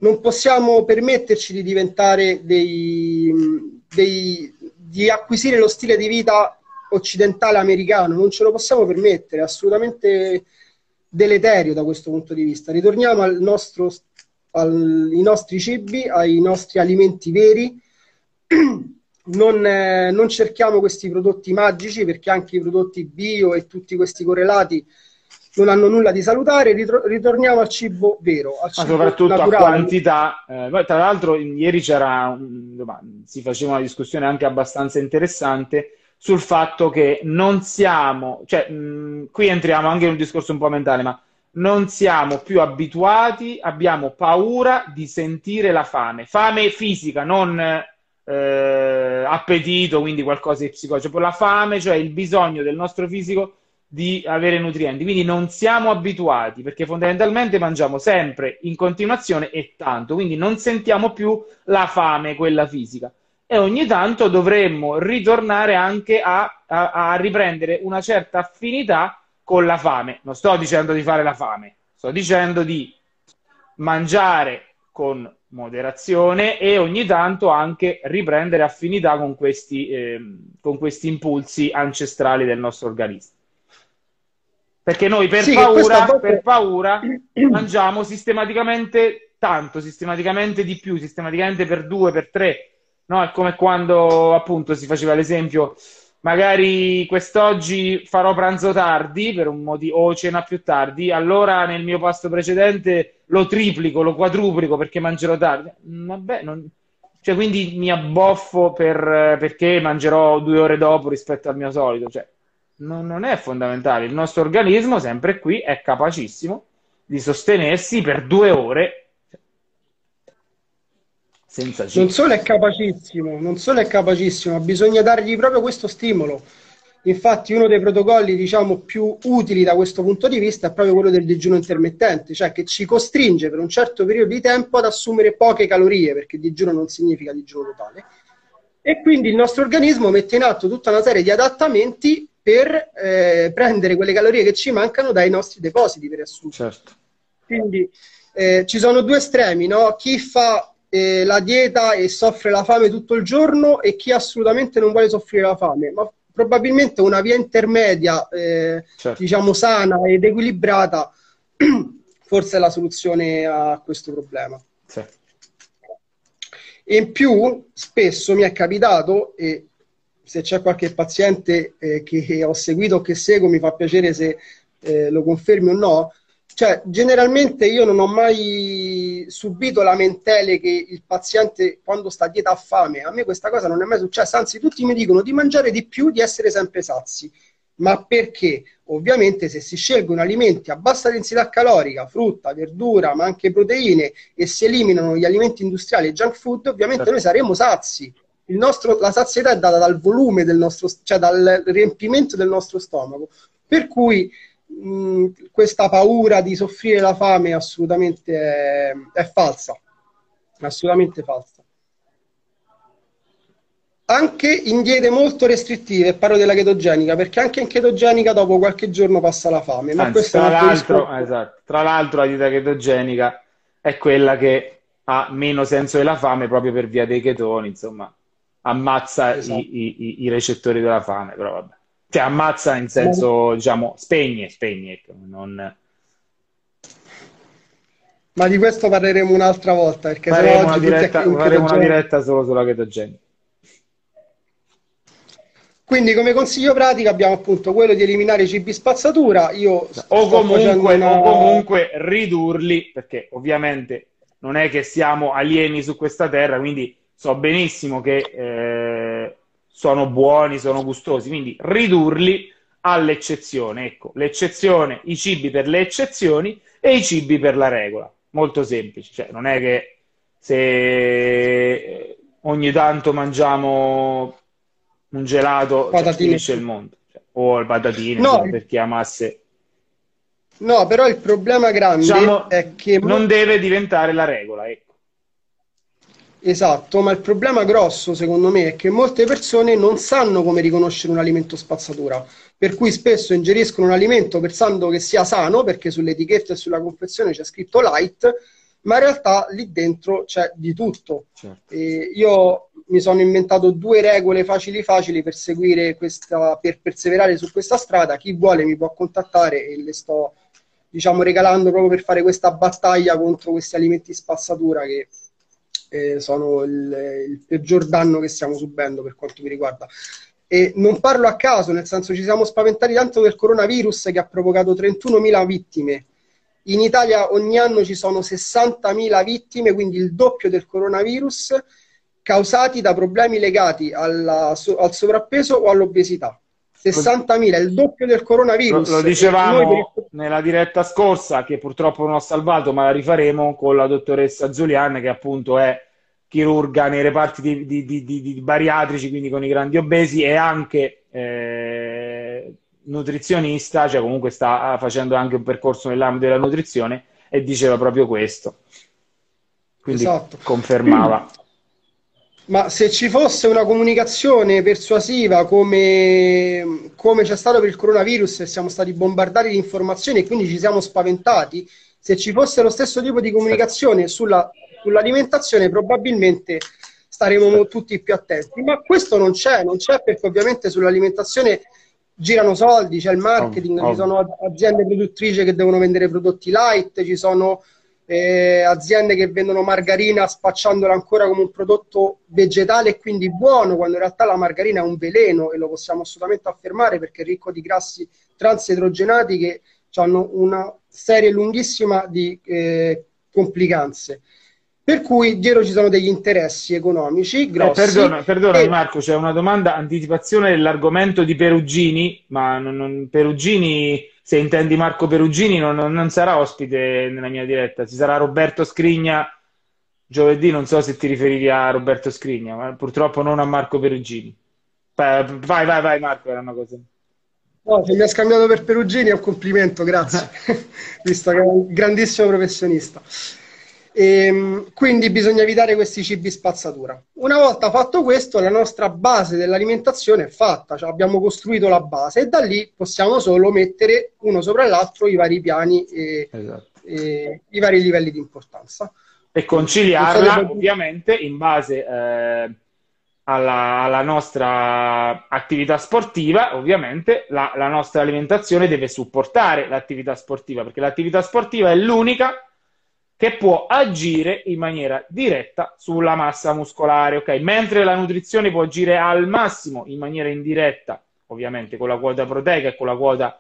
non possiamo permetterci di diventare dei, dei, di acquisire lo stile di vita occidentale americano, non ce lo possiamo permettere, è assolutamente deleterio da questo punto di vista. Ritorniamo al nostro, al, ai nostri cibi, ai nostri alimenti veri, non, eh, non cerchiamo questi prodotti magici perché anche i prodotti bio e tutti questi correlati non hanno nulla di salutare, ritorniamo al cibo vero. Al cibo Ma soprattutto naturale. a quantità. Eh, tra l'altro, ieri c'era, si faceva una discussione anche abbastanza interessante sul fatto che non siamo, cioè, mh, qui entriamo anche in un discorso un po' mentale, ma non siamo più abituati, abbiamo paura di sentire la fame, fame fisica, non eh, appetito, quindi qualcosa di psicologico, la fame, cioè il bisogno del nostro fisico di avere nutrienti. Quindi non siamo abituati perché fondamentalmente mangiamo sempre in continuazione e tanto, quindi non sentiamo più la fame, quella fisica. E ogni tanto dovremmo ritornare anche a, a, a riprendere una certa affinità con la fame. Non sto dicendo di fare la fame, sto dicendo di mangiare con moderazione e ogni tanto anche riprendere affinità con questi, eh, con questi impulsi ancestrali del nostro organismo. Perché noi per, sì, paura, volta... per paura mangiamo sistematicamente tanto, sistematicamente di più, sistematicamente per due, per tre. No? È come quando appunto si faceva l'esempio, magari quest'oggi farò pranzo tardi per un motivo, o cena più tardi, allora nel mio pasto precedente lo triplico, lo quadruplico perché mangerò tardi. Vabbè, non... cioè, quindi mi abboffo per, perché mangerò due ore dopo rispetto al mio solito. Cioè, non, non è fondamentale. Il nostro organismo, sempre qui, è capacissimo di sostenersi per due ore senza cibo. Non solo è capacissimo, non solo è capacissimo, bisogna dargli proprio questo stimolo. Infatti uno dei protocolli diciamo, più utili da questo punto di vista è proprio quello del digiuno intermittente, cioè che ci costringe per un certo periodo di tempo ad assumere poche calorie, perché digiuno non significa digiuno totale. E quindi il nostro organismo mette in atto tutta una serie di adattamenti per eh, prendere quelle calorie che ci mancano dai nostri depositi, per assurdo. Certo. Quindi eh, ci sono due estremi, no? chi fa eh, la dieta e soffre la fame tutto il giorno e chi assolutamente non vuole soffrire la fame, ma probabilmente una via intermedia, eh, certo. diciamo sana ed equilibrata, forse è la soluzione a questo problema. E in più, spesso mi è capitato, e se c'è qualche paziente eh, che ho seguito o che seguo, mi fa piacere se eh, lo confermi o no. Cioè, generalmente io non ho mai subito lamentele che il paziente quando sta a dieta ha fame. A me questa cosa non è mai successa, anzi tutti mi dicono di mangiare di più, di essere sempre sazi. Ma perché? Ovviamente se si scelgono alimenti a bassa densità calorica, frutta, verdura, ma anche proteine e si eliminano gli alimenti industriali e junk food, ovviamente certo. noi saremo sazi. Nostro, la sazietà è data dal volume del nostro, cioè dal riempimento del nostro stomaco. Per cui mh, questa paura di soffrire la fame assolutamente è, è falsa. Assolutamente falsa anche in diete molto restrittive, parlo della chetogenica, perché anche in chetogenica dopo qualche giorno passa la fame. Ma Anzi, tra, l'altro, esatto, tra l'altro la dieta chetogenica è quella che ha meno senso della fame proprio per via dei chetoni, insomma, ammazza esatto. i, i, i, recettori della fame, però vabbè. Cioè ammazza in senso, diciamo, spegne, spegne, ecco, non... Ma di questo parleremo un'altra volta, perché faremo, una diretta, faremo una diretta solo sulla chetogenica. Quindi come consiglio pratico abbiamo appunto quello di eliminare i cibi spazzatura. Io o comunque, una... o comunque ridurli, perché ovviamente non è che siamo alieni su questa terra, quindi so benissimo che eh, sono buoni, sono gustosi, quindi ridurli all'eccezione. Ecco, l'eccezione, i cibi per le eccezioni e i cibi per la regola. Molto semplice, cioè non è che se ogni tanto mangiamo un gelato patatine. Cioè, il mondo. Cioè, o il patatine no. per chi amasse. No, però il problema grande diciamo, è che... Non deve diventare la regola, ecco. Esatto, ma il problema grosso secondo me è che molte persone non sanno come riconoscere un alimento spazzatura, per cui spesso ingeriscono un alimento pensando che sia sano, perché sull'etichetta e sulla confezione c'è scritto light, ma in realtà lì dentro c'è di tutto. Certo. io mi sono inventato due regole facili facili per seguire questa, per perseverare su questa strada. Chi vuole mi può contattare e le sto diciamo regalando proprio per fare questa battaglia contro questi alimenti spazzatura che eh, sono il, il peggior danno che stiamo subendo per quanto mi riguarda. E non parlo a caso, nel senso ci siamo spaventati tanto del coronavirus che ha provocato 31.000 vittime. In Italia ogni anno ci sono 60.000 vittime, quindi il doppio del coronavirus causati da problemi legati alla, al sovrappeso o all'obesità. 60.000 è il doppio del coronavirus. Lo, lo dicevamo per... nella diretta scorsa, che purtroppo non ho salvato, ma la rifaremo con la dottoressa Zulian, che appunto è chirurga nei reparti di, di, di, di bariatrici, quindi con i grandi obesi, e anche eh, nutrizionista, cioè comunque sta facendo anche un percorso nell'ambito della nutrizione, e diceva proprio questo. Quindi esatto. confermava. Ma se ci fosse una comunicazione persuasiva come, come c'è stato per il coronavirus e siamo stati bombardati di informazioni e quindi ci siamo spaventati, se ci fosse lo stesso tipo di comunicazione sulla, sull'alimentazione probabilmente staremo tutti più attenti. Ma questo non c'è, non c'è perché ovviamente sull'alimentazione girano soldi, c'è il marketing, oh, oh. ci sono aziende produttrici che devono vendere prodotti light, ci sono eh, aziende che vendono margarina spacciandola ancora come un prodotto vegetale e quindi buono, quando in realtà la margarina è un veleno e lo possiamo assolutamente affermare perché è ricco di grassi transidrogenati che hanno una serie lunghissima di eh, complicanze. Per cui dietro ci sono degli interessi economici grossi. Eh, perdona, perdona e... Marco, c'è una domanda, anticipazione dell'argomento di Perugini, ma non, non, Perugini se intendi Marco Perugini, non, non, sarà ospite nella mia diretta, ci sarà Roberto Scrigna giovedì. Non so se ti riferivi a Roberto Scrigna, ma purtroppo non a Marco Perugini. Vai, vai, vai, Marco, era una cosa. No, se mi ha scambiato per Perugini è un complimento, grazie, visto che è un grandissimo professionista. E, ehm, quindi bisogna evitare questi cibi spazzatura. Una volta fatto questo, la nostra base dell'alimentazione è fatta, cioè abbiamo costruito la base e da lì possiamo solo mettere uno sopra l'altro i vari piani e, esatto. e i vari livelli di importanza. E conciliarla so ovviamente in base eh, alla, alla, nostra attività sportiva, ovviamente la, la nostra alimentazione deve supportare l'attività sportiva, perché l'attività sportiva è l'unica che può agire in maniera diretta sulla massa muscolare, ok? Mentre la nutrizione può agire al massimo in maniera indiretta, ovviamente con la quota proteica e con la quota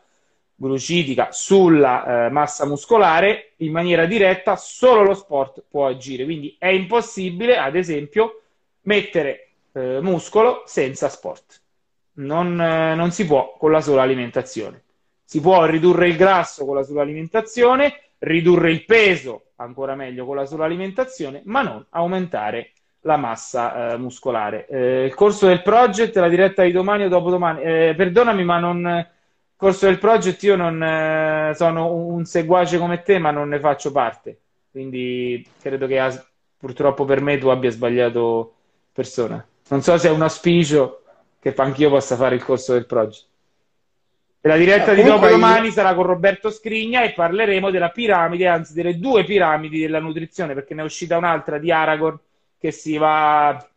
glucidica sulla eh, massa muscolare, in maniera diretta solo lo sport può agire. Quindi è impossibile, ad esempio, mettere eh, muscolo senza sport. Non, eh, non si può con la sola alimentazione. Si può ridurre il grasso con la sola alimentazione, ridurre il peso ancora meglio con la sola alimentazione, ma non aumentare la massa eh, muscolare. Eh, il corso del project, la diretta di domani o dopodomani, eh, perdonami, ma non. Il corso del project io non eh, sono un seguace come te, ma non ne faccio parte. Quindi credo che has, purtroppo per me tu abbia sbagliato persona. Non so se è un auspicio che anch'io possa fare il corso del project. E la diretta eh, di dopodomani io... sarà con Roberto Scrigna e parleremo della piramide, anzi delle due piramidi della nutrizione, perché ne è uscita un'altra di Aragorn che si va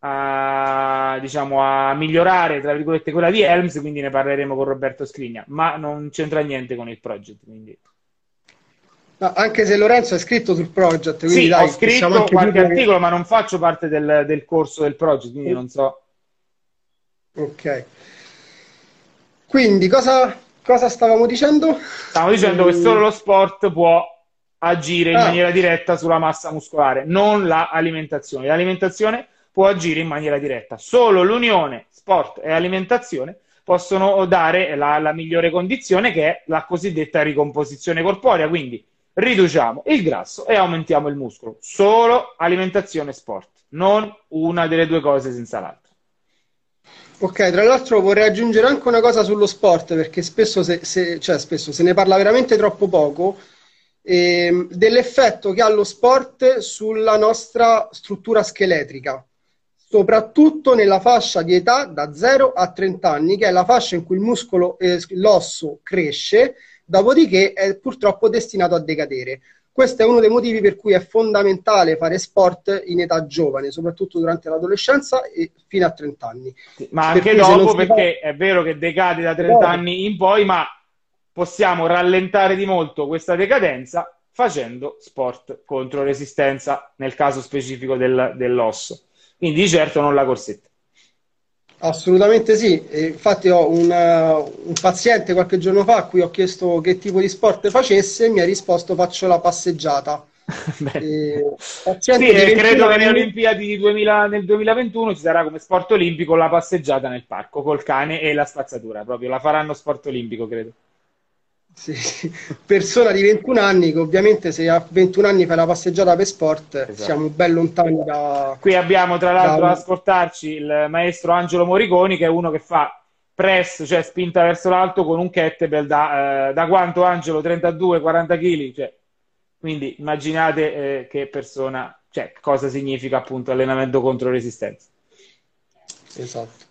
a, diciamo, a migliorare, tra virgolette, quella di Helms, quindi ne parleremo con Roberto Scrigna, ma non c'entra niente con il project. Quindi... No, anche se Lorenzo è scritto sul project, quindi sì, dai, ho scritto qualche articolo, che... ma non faccio parte del, del corso del project, quindi non so. Ok. Quindi cosa, cosa stavamo dicendo? Stavamo dicendo che solo lo sport può agire in ah. maniera diretta sulla massa muscolare, non l'alimentazione. L'alimentazione può agire in maniera diretta. Solo l'unione sport e alimentazione possono dare la, la migliore condizione che è la cosiddetta ricomposizione corporea. Quindi riduciamo il grasso e aumentiamo il muscolo. Solo alimentazione e sport, non una delle due cose senza l'altra. Ok, tra l'altro vorrei aggiungere anche una cosa sullo sport, perché spesso se, se, cioè spesso se ne parla veramente troppo poco, eh, dell'effetto che ha lo sport sulla nostra struttura scheletrica, soprattutto nella fascia di età da 0 a 30 anni, che è la fascia in cui il muscolo, eh, l'osso cresce, dopodiché è purtroppo destinato a decadere. Questo è uno dei motivi per cui è fondamentale fare sport in età giovane, soprattutto durante l'adolescenza e fino a 30 anni. Ma anche dopo, perché fa... è vero che decade da 30 dopo. anni in poi, ma possiamo rallentare di molto questa decadenza facendo sport contro resistenza, nel caso specifico del, dell'osso. Quindi di certo non la corsetta. Assolutamente sì, e infatti ho una, un paziente qualche giorno fa a cui ho chiesto che tipo di sport facesse e mi ha risposto faccio la passeggiata. sì, credo che nelle Olimpiadi 2000, nel 2021 ci sarà come sport olimpico la passeggiata nel parco col cane e la spazzatura, proprio la faranno sport olimpico, credo. Sì, persona di 21 anni che ovviamente se a 21 anni fai la passeggiata per sport esatto. siamo ben lontani da... Qui abbiamo tra l'altro da... ad ascoltarci il maestro Angelo Moriconi che è uno che fa press, cioè spinta verso l'alto con un kettlebell da, eh, da quanto Angelo? 32-40 kg? Cioè, quindi immaginate eh, che persona, cioè cosa significa appunto allenamento contro resistenza. Esatto.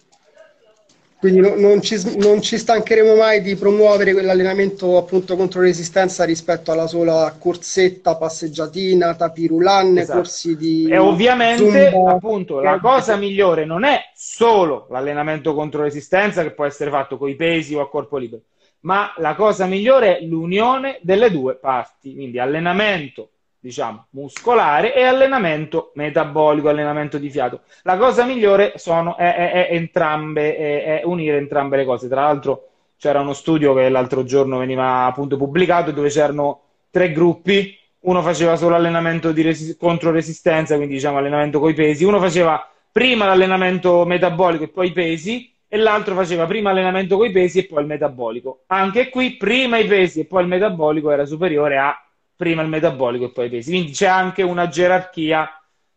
Quindi no, non, ci, non, ci, stancheremo mai di promuovere quell'allenamento appunto contro resistenza rispetto alla sola corsetta, passeggiatina, tapirulan, esatto. corsi di. E ovviamente, zumba. appunto, la cosa migliore non è solo l'allenamento contro resistenza che può essere fatto con i pesi o a corpo libero, ma la cosa migliore è l'unione delle due parti. Quindi allenamento diciamo, muscolare e allenamento metabolico, allenamento di fiato. La cosa migliore sono, è, è, è entrambe, è, unire entrambe le cose. Tra l'altro c'era uno studio che l'altro giorno veniva appunto pubblicato dove c'erano tre gruppi, uno faceva solo allenamento di resi- contro resistenza, quindi diciamo allenamento con i pesi, uno faceva prima l'allenamento metabolico e poi i pesi, e l'altro faceva prima allenamento con i pesi e poi il metabolico. Anche qui prima i pesi e poi il metabolico era superiore a prima il metabolico e poi i pesi. Quindi c'è anche una gerarchia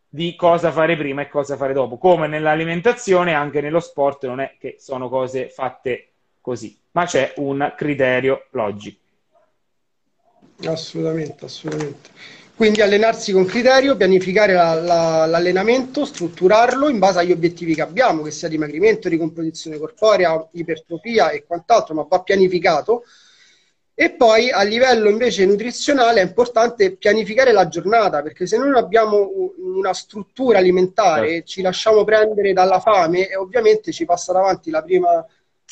di cosa fare prima e cosa fare dopo, come nell'alimentazione, anche nello sport non è che sono cose fatte così, ma c'è un criterio logico. Assolutamente, assolutamente. Quindi allenarsi con criterio, pianificare la, la, l'allenamento, strutturarlo in base agli obiettivi che abbiamo, che sia dimagrimento, ricomposizione corporea, ipertrofia e quant'altro, ma va pianificato e poi a livello invece nutrizionale è importante pianificare la giornata, perché se non abbiamo una struttura alimentare, certo. ci lasciamo prendere dalla fame e ovviamente ci passa davanti la prima,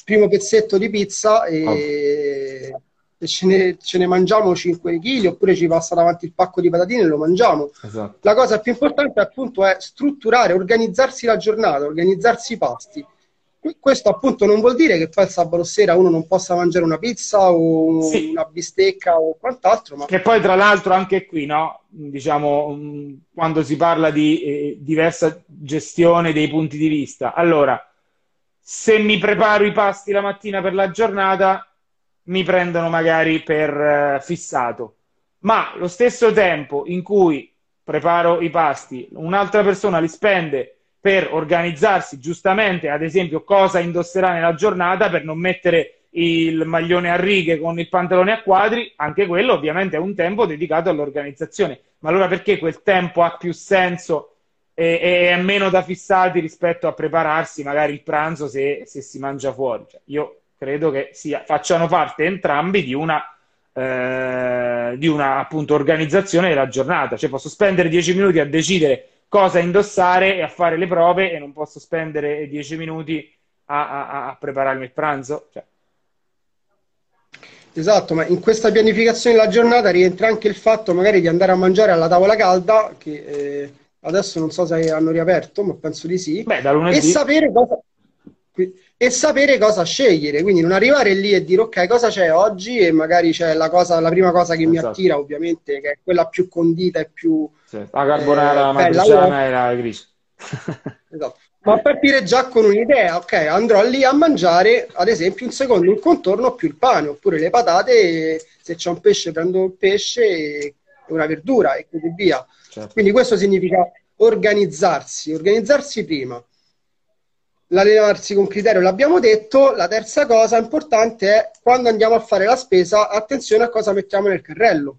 primo pezzetto di pizza e, oh. e ce ne, ce ne mangiamo 5 kg oppure ci passa davanti il pacco di patatine e lo mangiamo. Esatto. La cosa più importante appunto è strutturare, organizzarsi la giornata, organizzarsi i pasti. Questo appunto non vuol dire che poi il sabato sera uno non possa mangiare una pizza o sì. una bistecca o quant'altro. Ma... Che poi tra l'altro anche qui, no? diciamo, quando si parla di eh, diversa gestione dei punti di vista. Allora, se mi preparo i pasti la mattina per la giornata, mi prendono magari per eh, fissato. Ma lo stesso tempo in cui preparo i pasti, un'altra persona li spende per organizzarsi giustamente, ad esempio, cosa indosserà nella giornata per non mettere il maglione a righe con il pantalone a quadri, anche quello ovviamente è un tempo dedicato all'organizzazione. Ma allora perché quel tempo ha più senso e, e è meno da fissati rispetto a prepararsi magari il pranzo se, se si mangia fuori? Cioè, io credo che sia, facciano parte entrambi di una, eh, di una appunto, organizzazione della giornata. Cioè posso spendere dieci minuti a decidere cosa indossare e a fare le prove e non posso spendere dieci minuti a, a, a prepararmi il pranzo. Cioè. Esatto, ma in questa pianificazione della giornata rientra anche il fatto magari di andare a mangiare alla tavola calda, che eh, adesso non so se hanno riaperto, ma penso di sì, Beh, e sapere cosa e sapere cosa scegliere, quindi non arrivare lì e dire ok cosa c'è oggi e magari c'è la, cosa, la prima cosa che esatto. mi attira ovviamente che è quella più condita e più sì. la carbonara eh, matriciana e la grigia esatto. ma partire già con un'idea ok andrò lì a mangiare ad esempio un secondo un contorno più il pane oppure le patate se c'è un pesce prendo il pesce e una verdura e così via certo. quindi questo significa organizzarsi organizzarsi prima l'allenarsi con criterio l'abbiamo detto, la terza cosa importante è quando andiamo a fare la spesa, attenzione a cosa mettiamo nel carrello.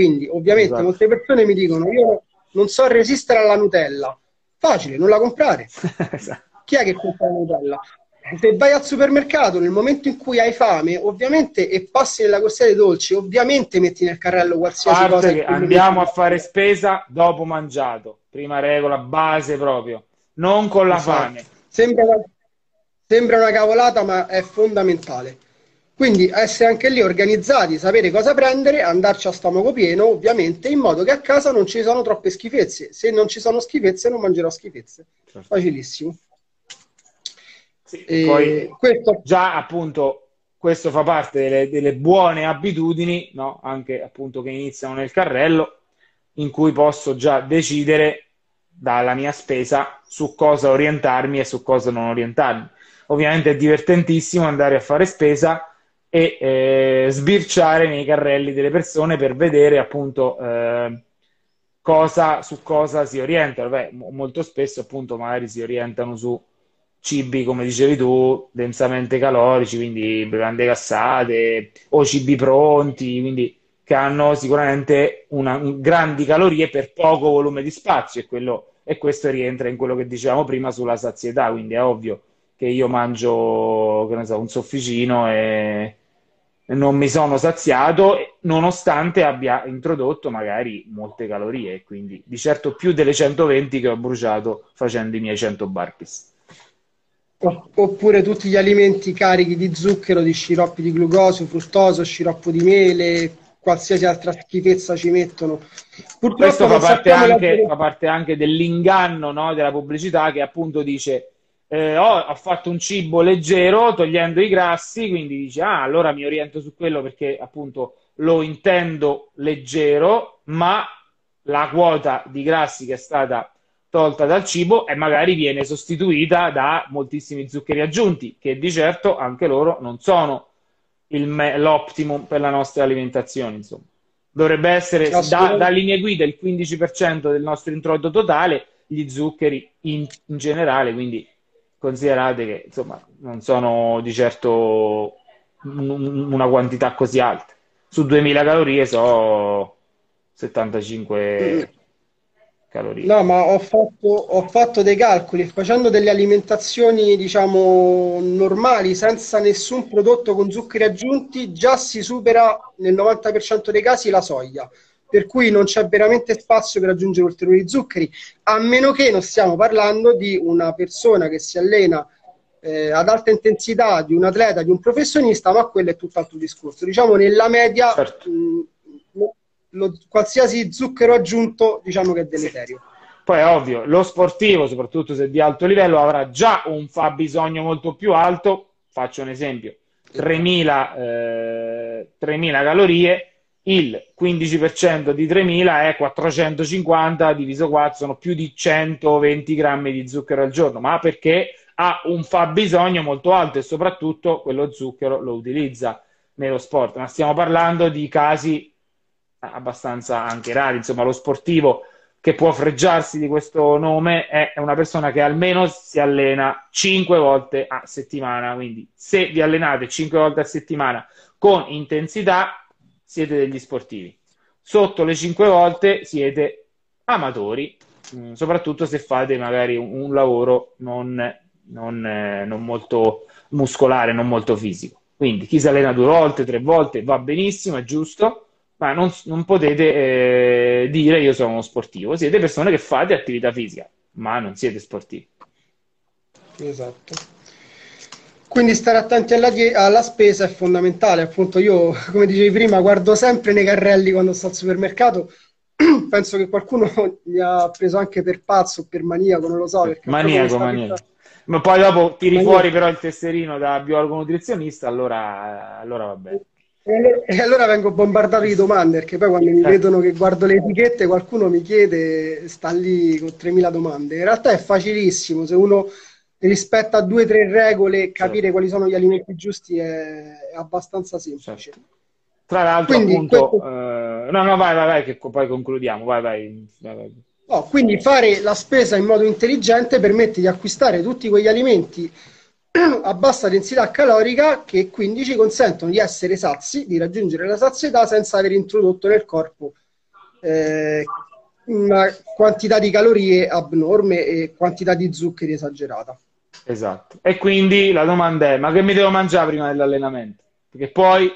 Quindi, ovviamente, esatto. molte persone mi dicono: Io non so resistere alla Nutella. Facile, non la comprare. esatto. Chi è che compra la Nutella? Se vai al supermercato nel momento in cui hai fame, ovviamente, e passi nella corsia dei dolci, ovviamente metti nel carrello qualsiasi Parte cosa. Che andiamo a fare spesa dopo mangiato. Prima regola, base proprio. Non con la esatto. fame Sembra sembra una cavolata, ma è fondamentale. Quindi essere anche lì organizzati, sapere cosa prendere, andarci a stomaco pieno, ovviamente, in modo che a casa non ci siano troppe schifezze. Se non ci sono schifezze, non mangerò schifezze. Certo. Facilissimo. Sì, poi questo... già appunto questo fa parte delle, delle buone abitudini, no? anche appunto che iniziano nel carrello, in cui posso già decidere dalla mia spesa su cosa orientarmi e su cosa non orientarmi. Ovviamente è divertentissimo andare a fare spesa e eh, sbirciare nei carrelli delle persone per vedere appunto eh, cosa, su cosa si orientano. Beh, molto spesso appunto magari si orientano su cibi, come dicevi tu, densamente calorici, quindi bevande gassate o cibi pronti, quindi che hanno sicuramente una, un, grandi calorie per poco volume di spazio e quello e questo rientra in quello che dicevamo prima sulla sazietà, quindi è ovvio che io mangio che ne so, un sofficino e non mi sono saziato nonostante abbia introdotto magari molte calorie, quindi di certo più delle 120 che ho bruciato facendo i miei 100 burpees. Oppure tutti gli alimenti carichi di zucchero, di sciroppi di glucosio, fruttoso, sciroppo di mele, qualsiasi altra schifezza ci mettono. Purtroppo Questo fa parte, anche, fa parte, anche, dell'inganno no, della pubblicità che appunto dice eh, oh, ho fatto un cibo leggero togliendo i grassi, quindi dice ah allora mi oriento su quello perché appunto lo intendo leggero, ma la quota di grassi che è stata tolta dal cibo e magari viene sostituita da moltissimi zuccheri aggiunti, che di certo anche loro non sono me- l'optimum per la nostra alimentazione, insomma. Dovrebbe essere da, da, linee guida il 15% del nostro introito totale, gli zuccheri in, in generale, quindi considerate che insomma non sono di certo una quantità così alta. Su 2000 calorie so 75 calorie. No, ma ho fatto, ho fatto dei calcoli facendo delle alimentazioni, diciamo, normali, senza nessun prodotto con zuccheri aggiunti, già si supera nel 90% dei casi la soglia. Per cui non c'è veramente spazio per aggiungere ulteriori zuccheri, a meno che non stiamo parlando di una persona che si allena eh, ad alta intensità di un atleta, di un professionista, ma quello è tutt'altro discorso. Diciamo nella media certo. mh, lo, qualsiasi zucchero aggiunto diciamo che è deleterio. Poi è ovvio, lo sportivo, soprattutto se di alto livello, avrà già un fabbisogno molto più alto. Faccio un esempio: 3000, eh, 3000 calorie, il 15% di 3000 è 450 diviso 4, sono più di 120 grammi di zucchero al giorno, ma perché ha un fabbisogno molto alto e soprattutto quello zucchero lo utilizza nello sport. Ma stiamo parlando di casi abbastanza anche rari, insomma, lo sportivo che può freggiarsi di questo nome è una persona che almeno si allena 5 volte a settimana. Quindi, se vi allenate 5 volte a settimana con intensità, siete degli sportivi. Sotto le 5 volte siete amatori, mm, soprattutto se fate magari un, lavoro non, non, eh, non molto muscolare, non molto fisico. Quindi chi si allena due volte, tre volte va benissimo, è giusto ma non, non potete eh, dire io sono uno sportivo, siete persone che fate attività fisica, ma non siete sportivi. Esatto. Quindi stare attenti alla, alla, spesa è fondamentale. Appunto, io, come dicevi prima, guardo sempre nei carrelli quando sto al supermercato. Penso che qualcuno mi ha preso anche per pazzo, per maniaco, non lo so. Maniaco, maniaco. Ma poi dopo tiri maniaco. fuori però il tesserino da biologo nutrizionista, allora, allora va bene. E allora vengo bombardato di domande perché poi quando mi eh. vedono che guardo le etichette qualcuno mi chiede, sta lì con 3.000 domande. In realtà è facilissimo, se uno rispetta due o tre regole, capire certo. quali sono gli alimenti giusti è, abbastanza semplice. Certo. Tra l'altro, quindi, appunto, questo... uh, no, no, vai, vai, vai, che poi concludiamo. Vai, vai, vai, no, quindi fare la spesa in modo intelligente permette di acquistare tutti quegli alimenti a bassa densità calorica che quindi ci consentono di essere sazi, di raggiungere la sazietà senza aver introdotto nel corpo eh, una quantità di calorie abnorme e quantità di zuccheri esagerata. Esatto. E quindi la domanda è: ma che mi devo mangiare prima dell'allenamento? Perché poi,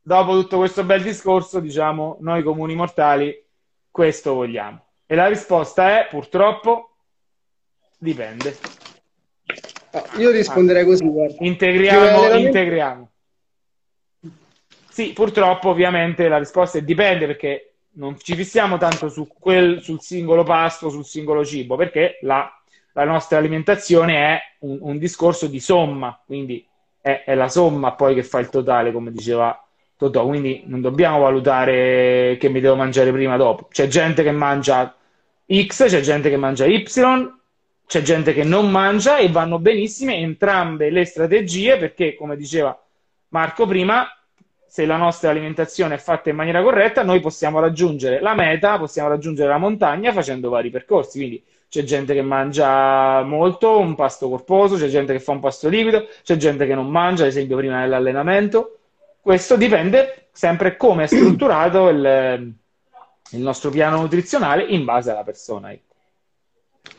dopo tutto questo bel discorso, diciamo, noi comuni mortali questo vogliamo. E la risposta è purtroppo dipende. Io risponderei così. Guarda. Integriamo, integriamo. Sì, purtroppo ovviamente la risposta è dipende perché non ci fissiamo tanto su quel, sul singolo pasto, sul singolo cibo, perché la, la nostra alimentazione è un, un, discorso di somma, quindi è, è, la somma poi che fa il totale, come diceva Totò, quindi non dobbiamo valutare che mi devo mangiare prima o dopo. C'è gente che mangia X, c'è gente che mangia Y, c'è gente che non mangia e vanno benissime entrambe le strategie perché, come diceva Marco prima, se la nostra alimentazione è fatta in maniera corretta, noi possiamo raggiungere la meta, possiamo raggiungere la montagna facendo vari percorsi. Quindi c'è gente che mangia molto, un pasto corposo, c'è gente che fa un pasto liquido, c'è gente che non mangia, ad esempio prima dell'allenamento. Questo dipende sempre come è strutturato il, il nostro piano nutrizionale in base alla persona.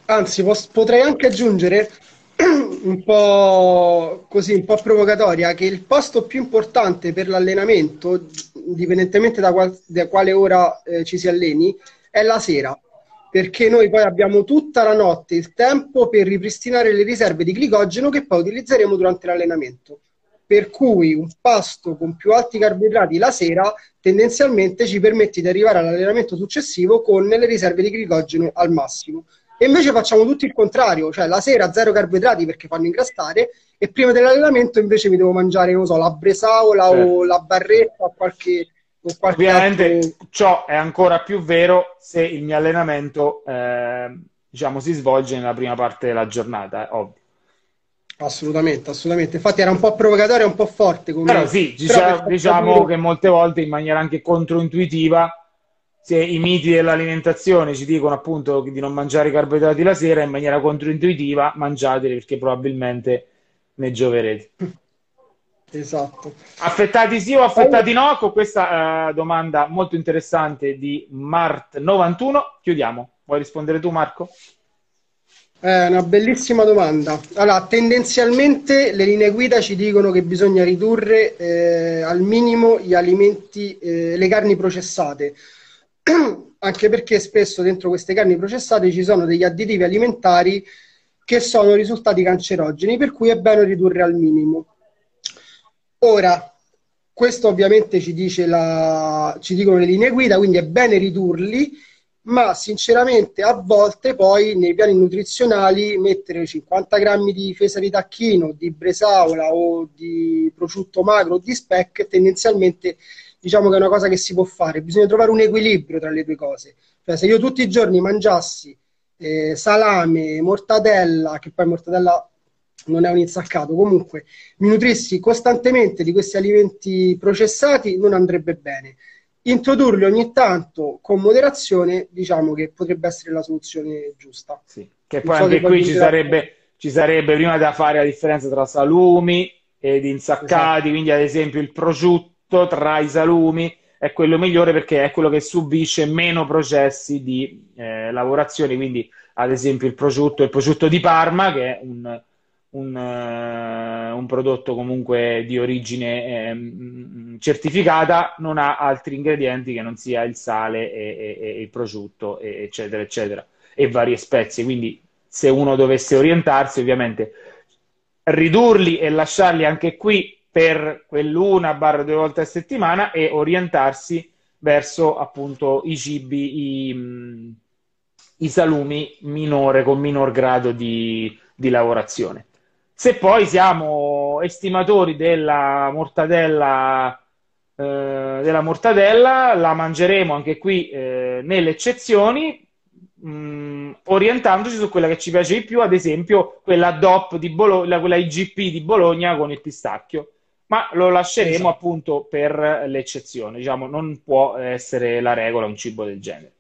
Anzi, pos- potrei anche aggiungere un po' così, un po' provocatoria, che il posto più importante per l'allenamento, indipendentemente da, qual- da quale ora eh, ci si alleni, è la sera. Perché noi poi abbiamo tutta la notte il tempo per ripristinare le riserve di glicogeno che poi utilizzeremo durante l'allenamento. Per cui un pasto con più alti carboidrati la sera tendenzialmente ci permette di arrivare all'allenamento successivo con le riserve di glicogeno al massimo e invece facciamo tutto il contrario, cioè la sera zero carboidrati perché fanno ingrassare e prima dell'allenamento invece mi devo mangiare, non so, la bresaola certo. o la barretta o qualche... Qualche Ovviamente ciò è ancora più vero se il mio allenamento eh, diciamo, si svolge nella prima parte della giornata, è ovvio. Assolutamente, assolutamente. Infatti era un po' provocatorio, un po' forte. Come... Però sì, Però diciamo, capire... che molte volte in maniera anche controintuitiva se i miti dell'alimentazione ci dicono appunto di non mangiare i carboidrati la sera in maniera controintuitiva, mangiateli perché probabilmente ne gioverete. Esatto. Affettati sì o affettati no? Con questa uh, domanda molto interessante di Mart91 chiudiamo. Vuoi rispondere tu Marco? È una bellissima domanda. Allora, tendenzialmente le linee guida ci dicono che bisogna ridurre eh, al minimo gli alimenti, eh, le carni processate anche perché spesso dentro queste carni processate ci sono degli additivi alimentari che sono risultati cancerogeni, per cui è bene ridurre al minimo. Ora, questo ovviamente ci, dice la, ci dicono le linee guida, quindi è bene ridurli, ma sinceramente a volte poi nei piani nutrizionali mettere 50 grammi di fesa di tacchino, di bresaola o di prosciutto magro o di speck tendenzialmente diciamo che è una cosa che si può fare, bisogna trovare un equilibrio tra le due cose. Cioè, se io tutti i giorni mangiassi eh, salame, mortadella, che poi mortadella non è un insaccato, comunque mi nutrissi costantemente di questi alimenti processati non andrebbe bene. Introdurli ogni tanto con moderazione, diciamo che potrebbe essere la soluzione giusta. Sì. Che poi so anche qui ci sarebbe, ci sarebbe prima da fare la differenza tra salumi ed insaccati, esatto. quindi ad esempio il prosciutto tra i salumi è quello migliore perché è quello che subisce meno processi di eh, lavorazione, quindi ad esempio il prosciutto, il prosciutto di Parma che è un, un, uh, un prodotto comunque di origine eh, certificata, non ha altri ingredienti che non sia il sale e, e, e il prosciutto, e, eccetera, eccetera, e varie spezie. Quindi se uno dovesse orientarsi, ovviamente ridurli e lasciarli anche qui per quell'una barra due volte a settimana e orientarsi verso appunto i cibi, i, i salumi minore, con minor grado di, di lavorazione. Se poi siamo estimatori della mortadella, eh, della mortadella la mangeremo anche qui eh, nelle eccezioni, mh, mm, orientandoci su quella che ci piace di più, ad esempio quella DOP di Bologna, quella IGP di Bologna con il pistacchio ma lo lasceremo esatto. appunto per l'eccezione, diciamo, non può essere la regola un cibo del genere.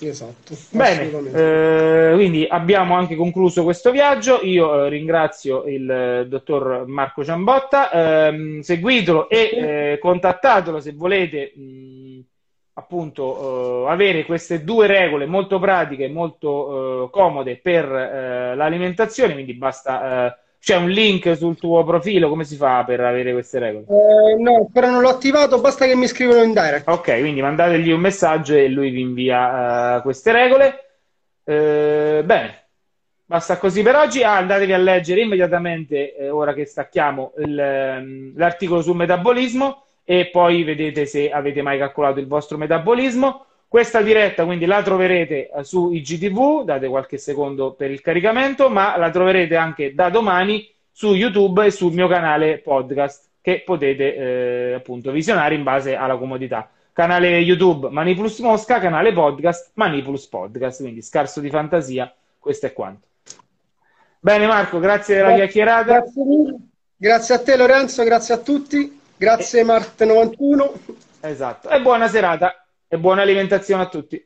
Esatto. Bene, eh, quindi abbiamo anche concluso questo viaggio. Io eh, ringrazio il eh, dottor Marco Ciambotta. Ehm, seguitelo e eh, contattatelo se volete mh, appunto eh, avere queste due regole molto pratiche, molto eh, comode per l'alimentazione. Quindi basta c'è un link sul tuo profilo? Come si fa per avere queste regole? Eh, no, ancora non l'ho attivato, basta che mi scrivono in direct. Ok, quindi mandategli un messaggio e lui vi invia uh, queste regole. Uh, bene, basta così per oggi. Ah, andatevi a leggere immediatamente, eh, ora che stacchiamo, il, um, l'articolo sul metabolismo e poi vedete se avete mai calcolato il vostro metabolismo. Questa diretta quindi la troverete eh, su IGTV, date qualche secondo per il caricamento, ma la troverete anche da domani su YouTube e sul mio canale podcast che potete eh, appunto visionare in base alla comodità. Canale YouTube Manipulus Mosca, canale podcast Manipulus Podcast, quindi scarso di fantasia, questo è quanto. Bene Marco, grazie della chiacchierata. Grazie. Grazie a te Lorenzo, grazie a tutti. Grazie e... Marte91. Esatto. E buona serata e buona alimentazione a tutti.